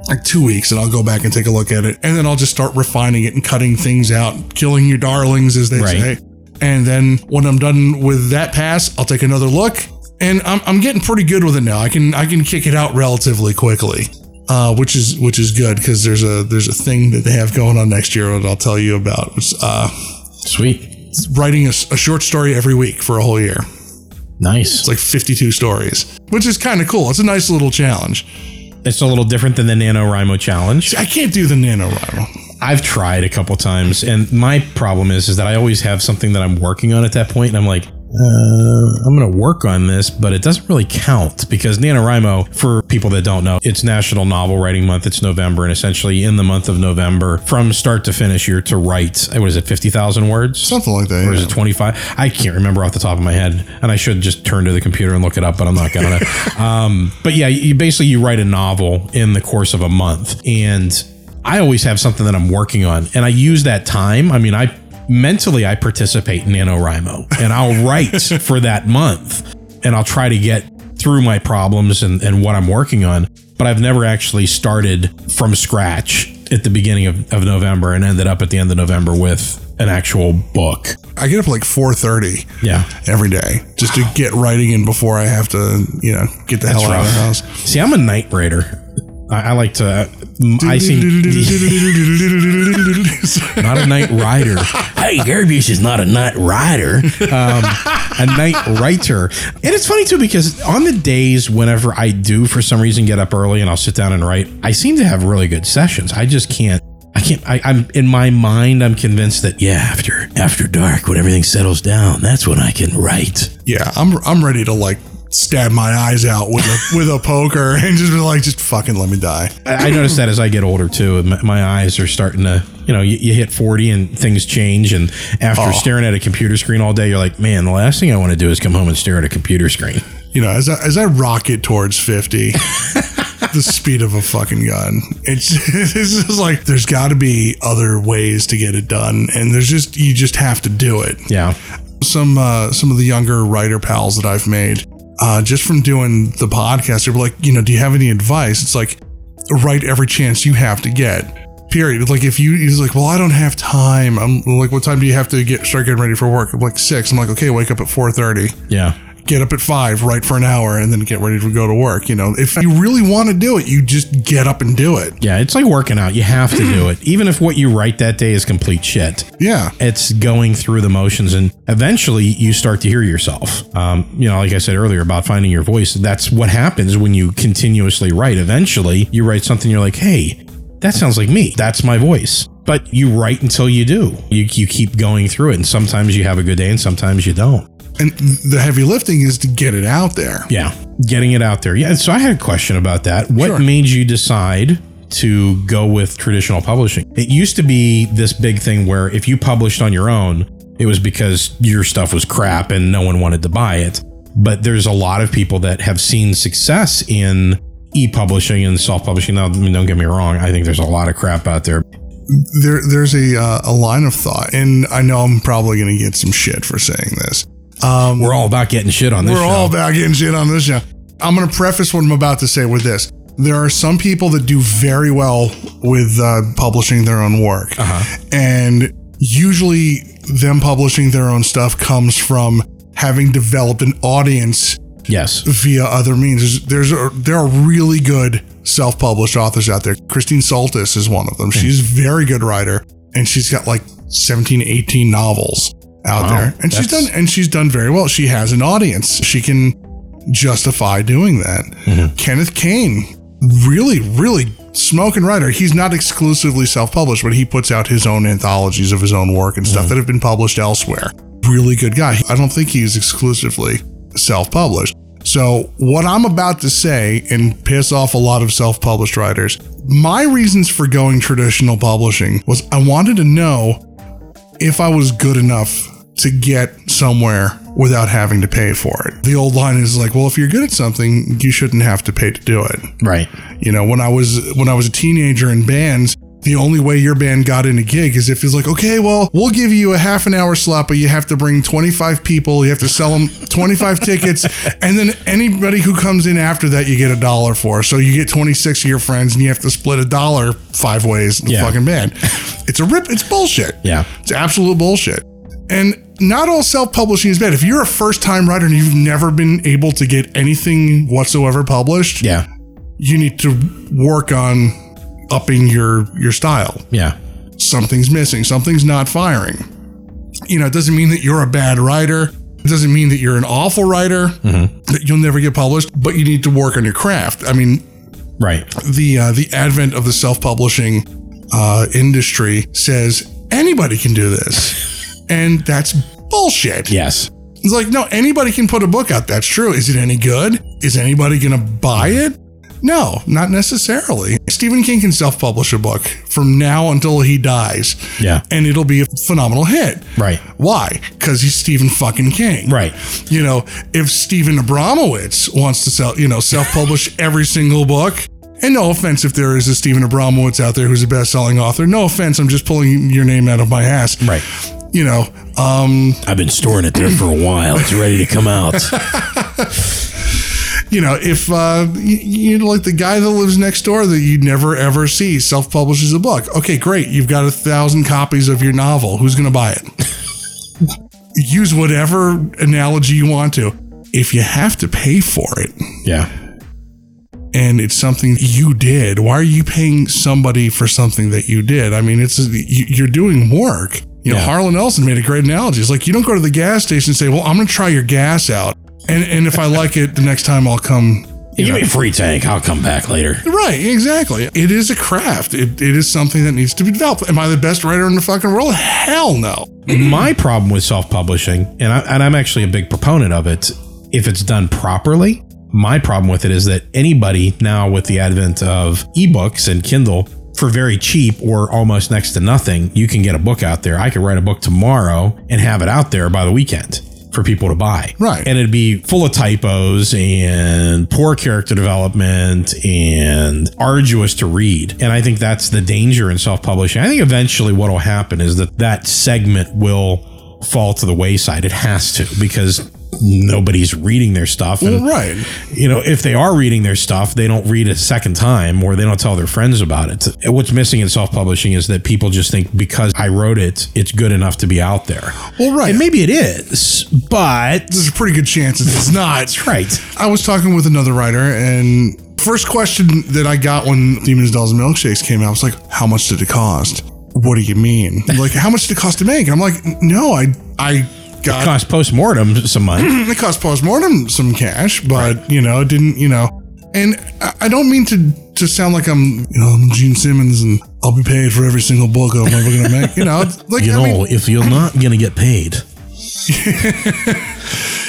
Like two weeks, and I'll go back and take a look at it. And then I'll just start refining it and cutting things out, killing your darlings, as they Right. say. And then when I'm done with that pass, I'll take another look. And I'm, I'm getting pretty good with it now. I can I can kick it out relatively quickly, uh, which is which is good because there's a there's a thing that they have going on next year that I'll tell you about. It's, uh, Sweet. writing a short story every week for a whole year. Nice. It's like 52 stories, which is kind of cool. It's a nice little challenge. It's a little different than the NaNoWriMo challenge. I can't do the NaNoWriMo. I've tried a couple times, and my problem is is that I always have something that I'm working on at that point, and I'm like, uh, I'm going to work on this, but it doesn't really count because NaNoWriMo, for people that don't know, it's National Novel Writing Month. It's November, and essentially in the month of November, from start to finish, you're to write, what is it, 50,000 words? Something like that. Or is it 25? I can't remember off the top of my head. And I should just turn to the computer and look it up, but I'm not going [laughs] to. um, but yeah, you basically you write a novel in the course of a month. And I always have something that I'm working on. And I use that time. I mean, I mentally I participate in NaNoWriMo and I'll write [laughs] for that month and I'll try to get through my problems and, and what I'm working on. But I've never actually started from scratch at the beginning of, of November and ended up at the end of November with an actual book. I get up like 4:30 Yeah. every day just to get writing in before I have to, you know, get the hell out of the house. See, I'm a night raider. I, I like to. Uh, I see. [laughs] Not a night rider, Hey, Gary Busey's not a night rider. [laughs] Um, a night writer. And it's funny too because on the days whenever I do for some reason get up early and I'll sit down and write, I seem to have really good sessions. I just can't. I can't. I, I'm in my mind. I'm convinced that Yeah, after after dark, when everything settles down, that's when I can write. yeah, I'm I'm ready to like stab my eyes out with a with a poker [laughs] and just be like, just fucking let me die. I I noticed that as I get older too. My, my eyes are starting to, you know, you, you hit 40 and things change. And after Oh. staring at a computer screen all day, you're like, man, the last thing I want to do is come home and stare at a computer screen. You know, as I, as I rocket towards fifty. [laughs] The speed of a fucking gun. It's [laughs] it's just like there's got to be other ways to get it done, and there's just you just have to do it. Yeah. some uh, some of the younger writer pals that I've made, uh, just from doing the podcast, they were like, you know, do you have any advice? It's like, write every chance you have to get. Period. Like if you, he's like, well, I don't have time. I'm like, what time do you have to get start getting ready for work? I'm like six. I'm like, okay, wake up at four thirty. Yeah. Get up at five, write for an hour, and then get ready to go to work. You know, if you really want to do it, you just get up and do it. Yeah. It's like working out. You have to do it. [clears throat] Even if what you write that day is complete shit. Yeah. It's going through the motions, and eventually you start to hear yourself. Um, you know, like I said earlier about finding your voice, that's what happens when you continuously write. Eventually, you write something, you're like, hey, that sounds like me. That's my voice. But you write until you do. You, you keep going through it, and sometimes you have a good day, and sometimes you don't. And the heavy lifting is to get it out there. Yeah, getting it out there. Yeah, so I had a question about that. What Sure. made you decide to go with traditional publishing? It used to be this big thing where if you published on your own, it was because your stuff was crap and no one wanted to buy it. But there's a lot of people that have seen success in e-publishing and self-publishing. Now, I mean, don't get me wrong. I think there's a lot of crap out there. there there's a uh, a line of thought, and I know I'm probably going to get some shit for saying this. Um, we're all about getting shit on this We're show. all about getting shit on this show. I'm going to preface what I'm about to say with this. There are some people that do very well with uh, publishing their own work, uh-huh. and usually them publishing their own stuff comes from having developed an audience yes. via other means. There's, there's a, there are really good self-published authors out there. Christine Saltis is one of them. Hmm. She's a very good writer, and she's got like 17, 18 novels out Wow, there, and she's done and she's done very well. She has an audience. She can justify doing that. Mm-hmm. Kenneth Kane, really, really smoking writer. He's not exclusively self-published, but he puts out his own anthologies of his own work and Mm-hmm. stuff that have been published elsewhere. Really good guy. I don't think he's exclusively self-published. So what I'm about to say and piss off a lot of self-published writers, my reasons for going traditional publishing was I wanted to know if I was good enough to get somewhere without having to pay for it. The old line is like, well, if you're good at something, you shouldn't have to pay to do it. Right. You know, when I was when I was a teenager in bands, the only way your band got in a gig is if it's like, okay, well, we'll give you a half an hour slot, but you have to bring 25 people, you have to sell them [laughs] 25 tickets, and then anybody who comes in after that, you get a dollar for. So you get 26 of your friends, and you have to split a dollar five ways in the Yeah. fucking band. It's a rip. It's bullshit. Yeah. It's absolute bullshit. And not all self publishing is bad. If you're a first time writer and you've never been able to get anything whatsoever published, Yeah. you need to work on upping your your style. Yeah. Something's missing, something's not firing. You know, it doesn't mean that you're a bad writer. It doesn't mean that you're an awful writer, that you'll never get published, but you need to work on your craft. I mean, Right. the uh, the advent of the self-publishing uh, industry says anybody can do this, [laughs] and that's bullshit. Yes. It's like no, anybody can put a book out. That's true. Is it any good? Is anybody gonna buy it? No, not necessarily. Stephen King can self-publish a book from now until he dies. Yeah. and it'll be a phenomenal hit. Right. Why? Because he's Stephen fucking King. Right. You know, if Stephen Abramowitz wants to sell, you know, self-publish [laughs] every single book, and no offense if there is a Stephen Abramowitz out there who's a best-selling author. No offense, I'm just pulling your name out of my ass. Right. You know, um, I've been storing it there for a while. It's ready to come out. [laughs] you know, if uh, you, you know, like the guy that lives next door that you never ever see self-publishes a book. Okay, great. You've got a thousand copies of your novel. Who's going to buy it? [laughs] Use whatever analogy you want to. If you have to pay for it, Yeah. and it's something you did. Why are you paying somebody for something that you did? I mean, it's you- you're doing work. You know, Yeah. Harlan Ellison made a great analogy. It's like you don't go to the gas station and say, "Well, I'm going to try your gas out, and and if I like it, the next time I'll come." You give me a free tank. I'll come back later. Right, exactly. It is a craft. It, it is something that needs to be developed. Am I the best writer in the fucking world? Hell no. My problem with self-publishing, and I, and I'm actually a big proponent of it, if it's done properly. My problem with it is that anybody now, with the advent of ebooks and Kindle, for very cheap or almost next to nothing, you can get a book out there. I could write a book tomorrow and have it out there by the weekend for people to buy. Right. And it'd be full of typos and poor character development and arduous to read. And I think that's the danger in self publishing. I think eventually what will happen is that that segment will fall to the wayside. It has to because nobody's reading their stuff. And, right. You know, if they are reading their stuff, they don't read a second time or they don't tell their friends about it. What's missing in self publishing is that people just think because I wrote it, it's good enough to be out there. Well, right. And maybe it is, but There's a pretty good chance it's not. that's right. I was talking with another writer, and first question that I got when Demons, Dolls, and Milkshakes came out I was like, "How much did it cost?" What do you mean? Like, how much did it cost to make? And I'm like, "No, I, I got Cost Postmortem some money. Mm, it cost Postmortem some cash, but you know, it didn't you know?" And I- don't mean to to sound like I'm you know I'm Gene Simmons and I'll be paid for every single book I'm ever gonna make. You know, [laughs] like You I know, mean, if you're not going to get paid, [laughs]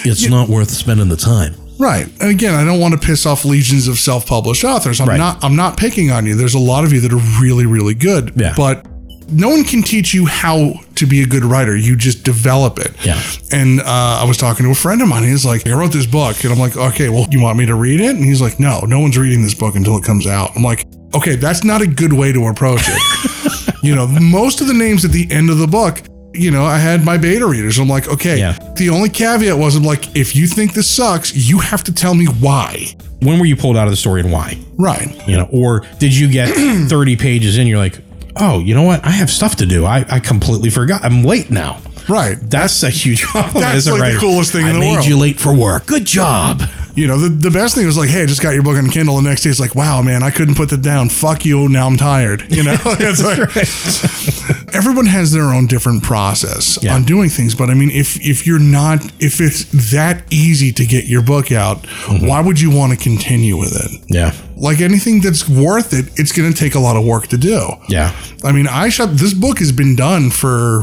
it's not worth spending the time. Right. And again, I don't want to piss off legions of self-published authors. I'm Right. not I'm not picking on you. There's a lot of you that are really really good. Yeah. But no one can teach you how to be a good writer. You just develop it. Yeah. And uh, I was talking to a friend of mine. He's like, I wrote this book, and I'm like, okay, well, you want me to read it? And he's like, no, no one's reading this book until it comes out. I'm like, okay, that's not a good way to approach it. [laughs] you know, most of the names at the end of the book. You know, I had my beta readers. I'm like, okay. Yeah. The only caveat was, I'm like, if you think this sucks, you have to tell me why. When were you pulled out of the story and why? Right. You know, or did you get [clears throat] 30 pages in? You're like, oh, you know what? I have stuff to do. I, I completely forgot. I'm late now. Right. That's a huge [laughs] problem. That's like the coolest thing I in the world. I made you late for work. Good job. You know, the, the best thing was like, hey, I just got your book on Kindle. The next day, it's like, wow, man, I couldn't put that down. Fuck you. Now I'm tired. You know, [laughs] it's like everyone has their own different process Yeah. on doing things. But I mean, if if you're not, if it's that easy to get your book out, Mm-hmm. why would you want to continue with it? Yeah. Like anything that's worth it, it's going to take a lot of work to do. Yeah. I mean, I shot this book has been done for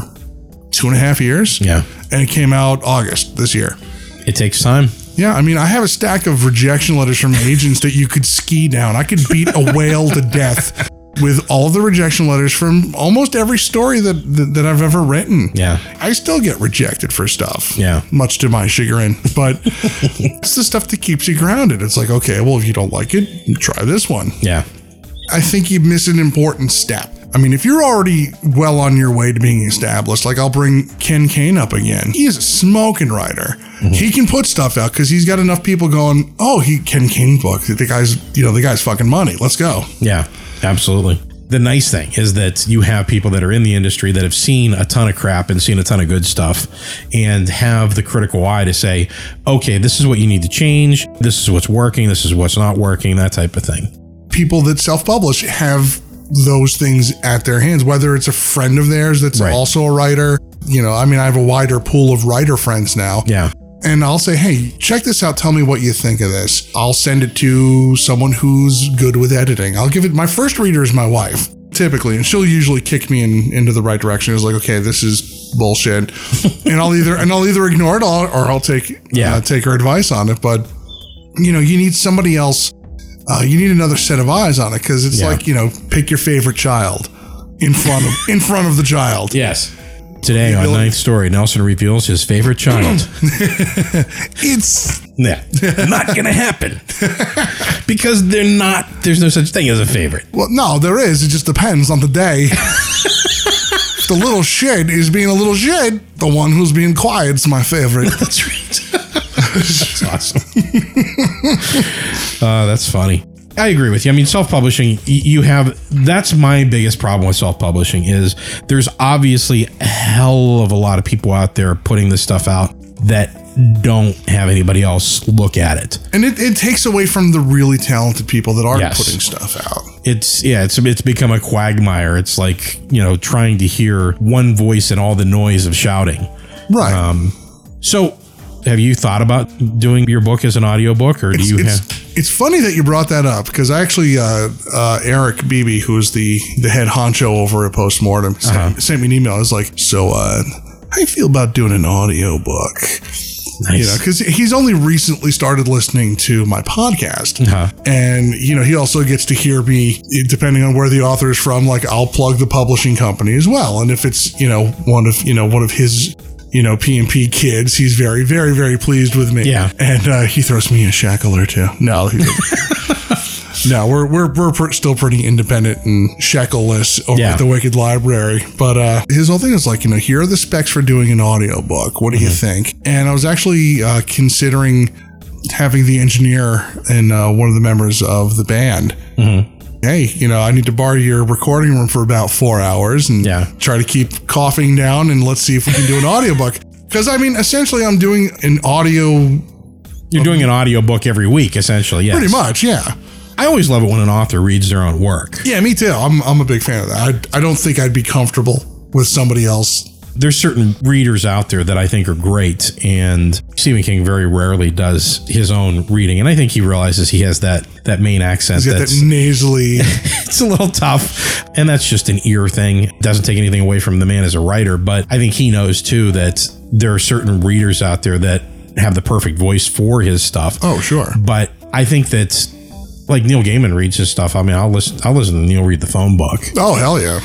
two and a half years. Yeah. and it came out August this year. It takes time. Yeah, I mean, I have a stack of rejection letters from agents that you could ski down. I could beat a whale to death with all the rejection letters from almost every story that, that that I've ever written. Yeah. I still get rejected for stuff. Yeah. much to my chagrin, but [laughs] it's the stuff that keeps you grounded. It's like, okay, well, if you don't like it, try this one. Yeah. I think you miss an important step. I mean, if you're already well on your way to being established, like I'll bring Ken Cain up again. He is a smoking writer. Mm-hmm. He can put stuff out because he's got enough people going, oh, he Ken Cain book. The guy's, you know, the guy's fucking money. Let's go. Yeah. Absolutely. The nice thing is that you have people that are in the industry that have seen a ton of crap and seen a ton of good stuff and have the critical eye to say, okay, this is what you need to change. This is what's working. This is what's not working, that type of thing. People that self-publish have those things at their hands, whether it's a friend of theirs that's Right. also a writer. You know, I mean, I have a wider pool of writer friends now. Yeah. and I'll say, hey, check this out. Tell me what you think of this. I'll send it to someone who's good with editing. I'll give it. My first reader is my wife, typically, and she'll usually kick me in into the right direction. It's like, okay, this is bullshit, [laughs] and I'll either and I'll either ignore it or, or I'll take Yeah. uh, take her advice on it. But you know, you need somebody else. Uh, you need another set of eyes on it because it's Yeah. like you know, pick your favorite child in front of in front of the child. Yes. Today on Ninth Story, Nelson reveals his favorite child. [laughs] It's yeah. Not going to happen. because they're not, there's no such thing as a favorite. Well, no, there is. It just depends on the day. [laughs] if the little shit is being a little shit, the one who's being quiet's my favorite. [laughs] That's right. That's awesome. uh, that's funny. I agree with you. I mean, self-publishing, you have that's my biggest problem with self-publishing is there's obviously a hell of a lot of people out there putting this stuff out that don't have anybody else look at it. and it, it takes away from the really talented people that are Yes. putting stuff out. It's yeah, it's it's become a quagmire. It's like, you know, trying to hear one voice and all the noise of shouting. Right. Um, So, have you thought about doing your book as an audiobook or do it's, you it's, have it's funny that you brought that up because I actually, uh, uh, Eric Beebe, who is the, the head honcho over at Postmortem, sent, Uh-huh. sent me an email. I was like, So, uh, how you feel about doing an audio book? Nice. You know, because he's only recently started listening to my podcast, Uh-huh. and you know he also gets to hear me depending on where the author is from. Like I'll plug the publishing company as well, and if it's you know one of you know one of his you know P and P kids, he's very very very pleased with me. Yeah. and uh, he throws me a shackle or two. No, he [laughs] no, we're we're we're still pretty independent and shackleless over Yeah. at the Wicked Library. But uh, his whole thing is like, you know, here are the specs for doing an audiobook. What do you think? And I was actually uh, considering having the engineer and uh, one of the members of the band. Hey, you know, I need to borrow your recording room for about four hours and Yeah. try to keep coughing down and let's see if we can do an audiobook. [laughs] Because I mean, essentially, I'm doing an audio You're doing an audiobook every week, essentially. Yes. pretty much, yeah. I always love it when an author reads their own work. Yeah, me too. I'm, I'm a big fan of that. I, I don't think I'd be comfortable with somebody else. There's certain readers out there that I think are great, and Stephen King very rarely does his own reading, and I think he realizes he has that that Maine accent He's got that's that nasally. [laughs] it's a little tough, and that's just an ear thing. It doesn't take anything away from the man as a writer, but I think he knows too that there are certain readers out there that have the perfect voice for his stuff. oh, sure. But I think that like Neil Gaiman reads his stuff. I mean, I'll listen. I'll listen to Neil read the phone book. Oh, hell yeah.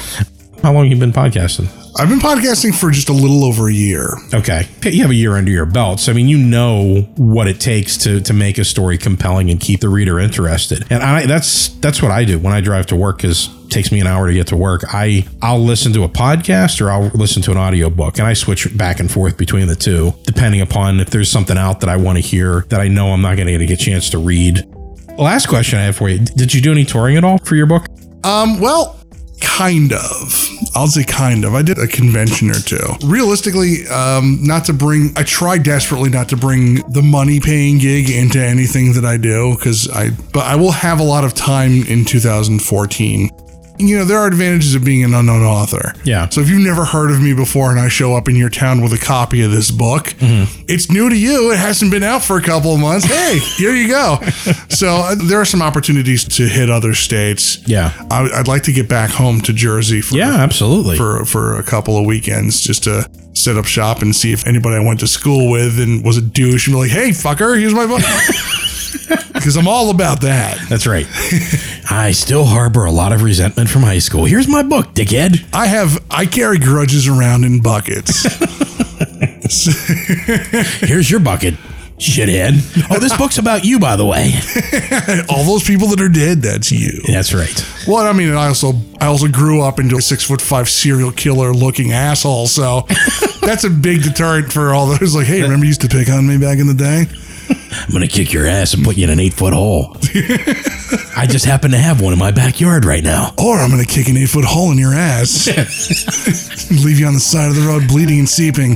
How long you been podcasting? I've been podcasting for just a little over a year. Okay, you have a year under your belt, so I mean, you know what it takes to to make a story compelling and keep the reader interested. And I that's that's what I do when I drive to work. Because it takes me an hour to get to work. I I'll listen to a podcast or I'll listen to an audiobook, and I switch back and forth between the two depending upon if there's something out that I want to hear that I know I'm not going to get a chance to read. Last question I have for you: Did you do any touring at all for your book? Um, well, kind of. I'll say kind of. I did a convention or two. Realistically, um, not to bring, I try desperately not to bring the money paying gig into anything that I do because I, but I will have a lot of time in 2014. You know, there are advantages of being an unknown author. Yeah. So if you've never heard of me before and I show up in your town with a copy of this book, it's new to you. It hasn't been out for a couple of months. Hey, [laughs] here you go. [laughs] so uh, there are some opportunities to hit other states. Yeah. I, I'd like to get back home to Jersey for, Yeah, absolutely. for for a couple of weekends just to set up shop and see if anybody I went to school with and was a douche and be like, hey, fucker, here's my book. [laughs] [laughs] Because I'm all about that. That's right. I still harbor a lot of resentment from high school. Here's my book, dickhead. I have I carry grudges around in buckets. [laughs] Here's your bucket, shithead. Oh, this book's about you, by the way. [laughs] all those people that are dead, that's you. That's right. Well, I mean, I also I also grew up into a six foot five serial killer looking asshole, so that's a big deterrent for all those. Like, hey, remember you used to pick on me back in the day? I'm gonna kick your ass and put you in an eight foot hole. [laughs] I just happen to have one in my backyard right now. Or I'm gonna kick an eight foot hole in your ass, [laughs] leave you on the side of the road bleeding and seeping.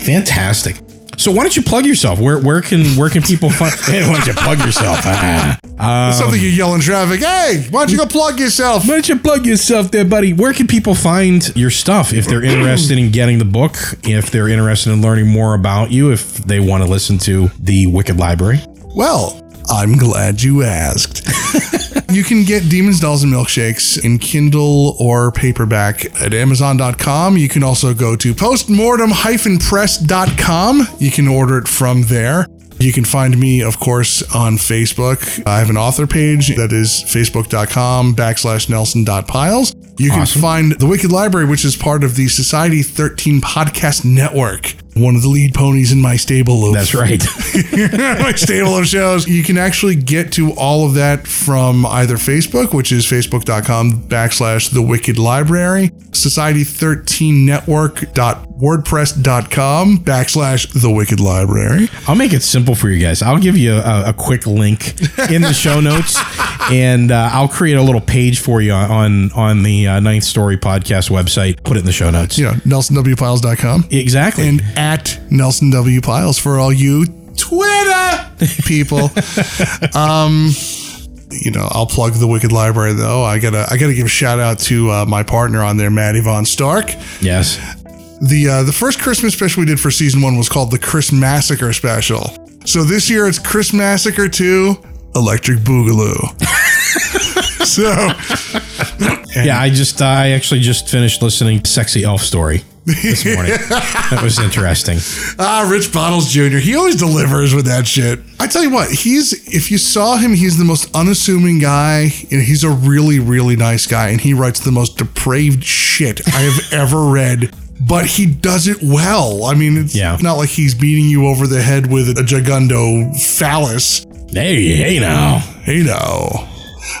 Fantastic. So why don't you plug yourself? Where where can where can people find? [laughs] Hey, why don't you plug yourself? [laughs] Ah. Something you yell in traffic. Hey, why don't you go plug yourself? Why don't you plug yourself there, buddy? Where can people find your stuff if they're interested in getting the book? If they're interested in learning more about you? If they want to listen to the Wicked Library? Well, I'm glad you asked. [laughs] you can get Demons, Dolls, and Milkshakes in Kindle or paperback at Amazon.com. You can also go to postmortem-press.com. You can order it from there. You can find me, of course, on Facebook. I have an author page that is facebook.com backslash nelson.pyles. You can Awesome. find The Wicked Library, which is part of the Society 13 podcast network. One of the lead ponies in my stable of That's right. [laughs] my stable of shows. You can actually get to all of that from either Facebook, which is facebook.com backslash the wicked library, society13network.wordpress.com backslash the wicked library. I'll make it simple for you guys. I'll give you a, a quick link in the show notes, [laughs] and uh, I'll create a little page for you on on the uh, Ninth Story podcast website. Put it in the show notes. Know, nelsonwpyles.com Exactly. and at Nelson W. Pyles for all you Twitter people. [laughs] um, you know, I'll plug the Wicked Library though. I gotta, I gotta give a shout out to uh, my partner on there, Maddie Von Stark. yes. The uh, the first Christmas special we did for season one was called the Chris Massacre special. So this year it's Chris Massacre Two, Electric Boogaloo. [laughs] so Yeah, I just I actually just finished listening to Sexy Elf Story. this [laughs] morning. that was interesting. Ah, Rich Bottles Jr. He always delivers with that shit. I tell you what, he's if you saw him, he's the most unassuming guy, and he's a really, really nice guy, and he writes the most depraved shit I have [laughs] ever read. But he does it well. I mean, it's Yeah. not like he's beating you over the head with a gigundo phallus. Hey, hey now. Hey, no.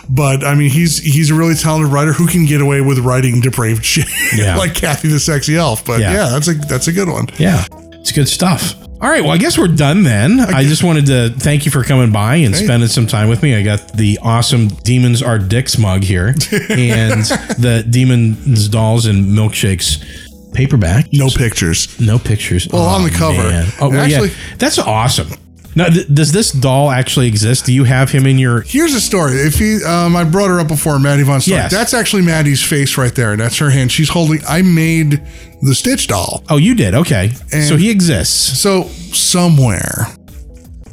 But I mean, he's he's a really talented writer who can get away with writing depraved shit, Yeah. [laughs] like Kathy the Sexy Elf. But Yeah. yeah, that's a that's a good one. Yeah, it's good stuff. All right, well, I guess we're done then. I just wanted to thank you for coming by and Hey. spending some time with me. I got the awesome Demons Are Dicks mug here [laughs] and the Demons Dolls and Milkshakes paperback. No pictures. No pictures. Well, on the oh, cover. Oh, well, Actually- yeah. That's awesome. Now, th- does this doll actually exist? Do you have him in your. Here's a story. If he, um, I brought her up before, Maddie Von Stark. Yes. That's actually Maddie's face right there. That's her hand. She's holding. I made the Stitch doll. Oh, you did? Okay. And- so he exists. So somewhere,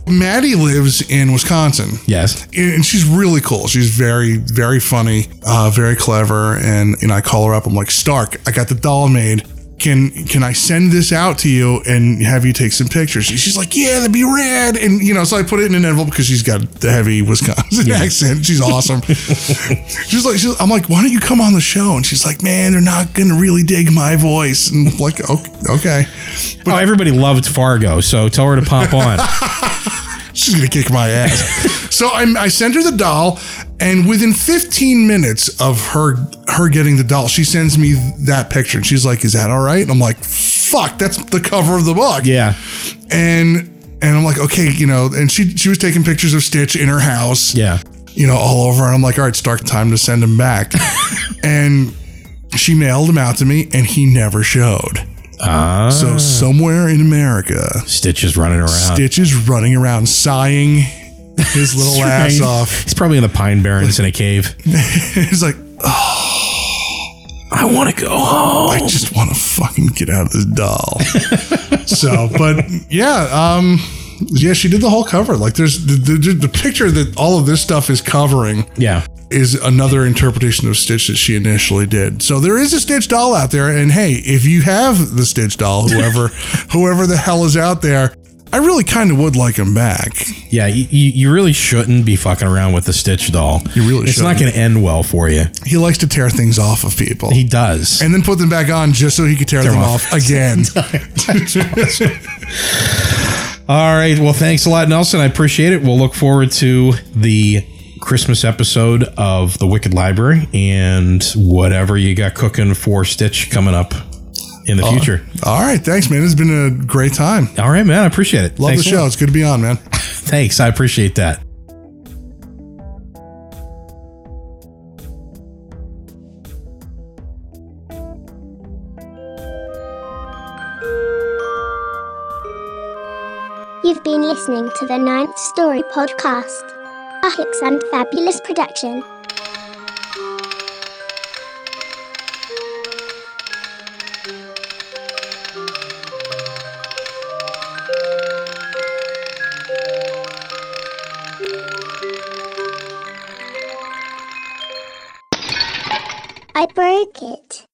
Maddie lives in Wisconsin. Yes. and she's really cool. She's very, very funny, uh, very clever. And and I call her up. I'm like, Stark, I got the doll made. Can can I send this out to you and have you take some pictures? And she's like, Yeah, that'd be rad. And you know, so I put it in an envelope because she's got the heavy Wisconsin accent. She's awesome. [laughs] she's like, she's, I'm like, why don't you come on the show? And she's like, Man, they're not gonna really dig my voice. And I'm like, okay, okay. oh, everybody loved Fargo, so tell her to pop on. [laughs] she's gonna kick my ass. so I, I sent her the doll, and within 15 minutes of her her getting the doll, she sends me that picture, and she's like, "Is that all right?" And I'm like, "Fuck, that's the cover of the book." yeah. and and I'm like, okay, you know, and she she was taking pictures of Stitch in her house, Yeah. you know, all over. And I'm like, all right, Stark, time to send him back. [laughs] and she mailed him out to me, and he never showed. Ah. So somewhere in America, Stitch is running around. Stitch is running around sighing his little ass off. He's probably in the Pine Barrens in a cave. [laughs] He's like, I want to go home. I just want to fucking get out of this doll. [laughs] so, but yeah, um, yeah, she did the whole cover. Like, there's the, the, the picture that all of this stuff is covering Yeah. is another interpretation of Stitch that she initially did. So there is a Stitch doll out there, and hey, if you have the Stitch doll, whoever, [laughs] whoever the hell is out there, I really kind of would like him back. Yeah. You, you really shouldn't be fucking around with the Stitch doll. You really It's not shouldn't. going to end well for you. He likes to tear things off of people. He does. and then put them back on just so he could tear them them off, off. again. [laughs] All right. Well, thanks a lot, Nelson. I appreciate it. We'll look forward to the Christmas episode of The Wicked Library and whatever you got cooking for Stitch coming up in the oh. future. All right, thanks, man. It's been a great time. All right, man. I appreciate it. Love Thanks the a lot. show. It's good to be on, man. [laughs] [laughs] Thanks. I appreciate that. You've been listening to the Ninth Story podcast, a Hicks and Fabulous production. I broke it.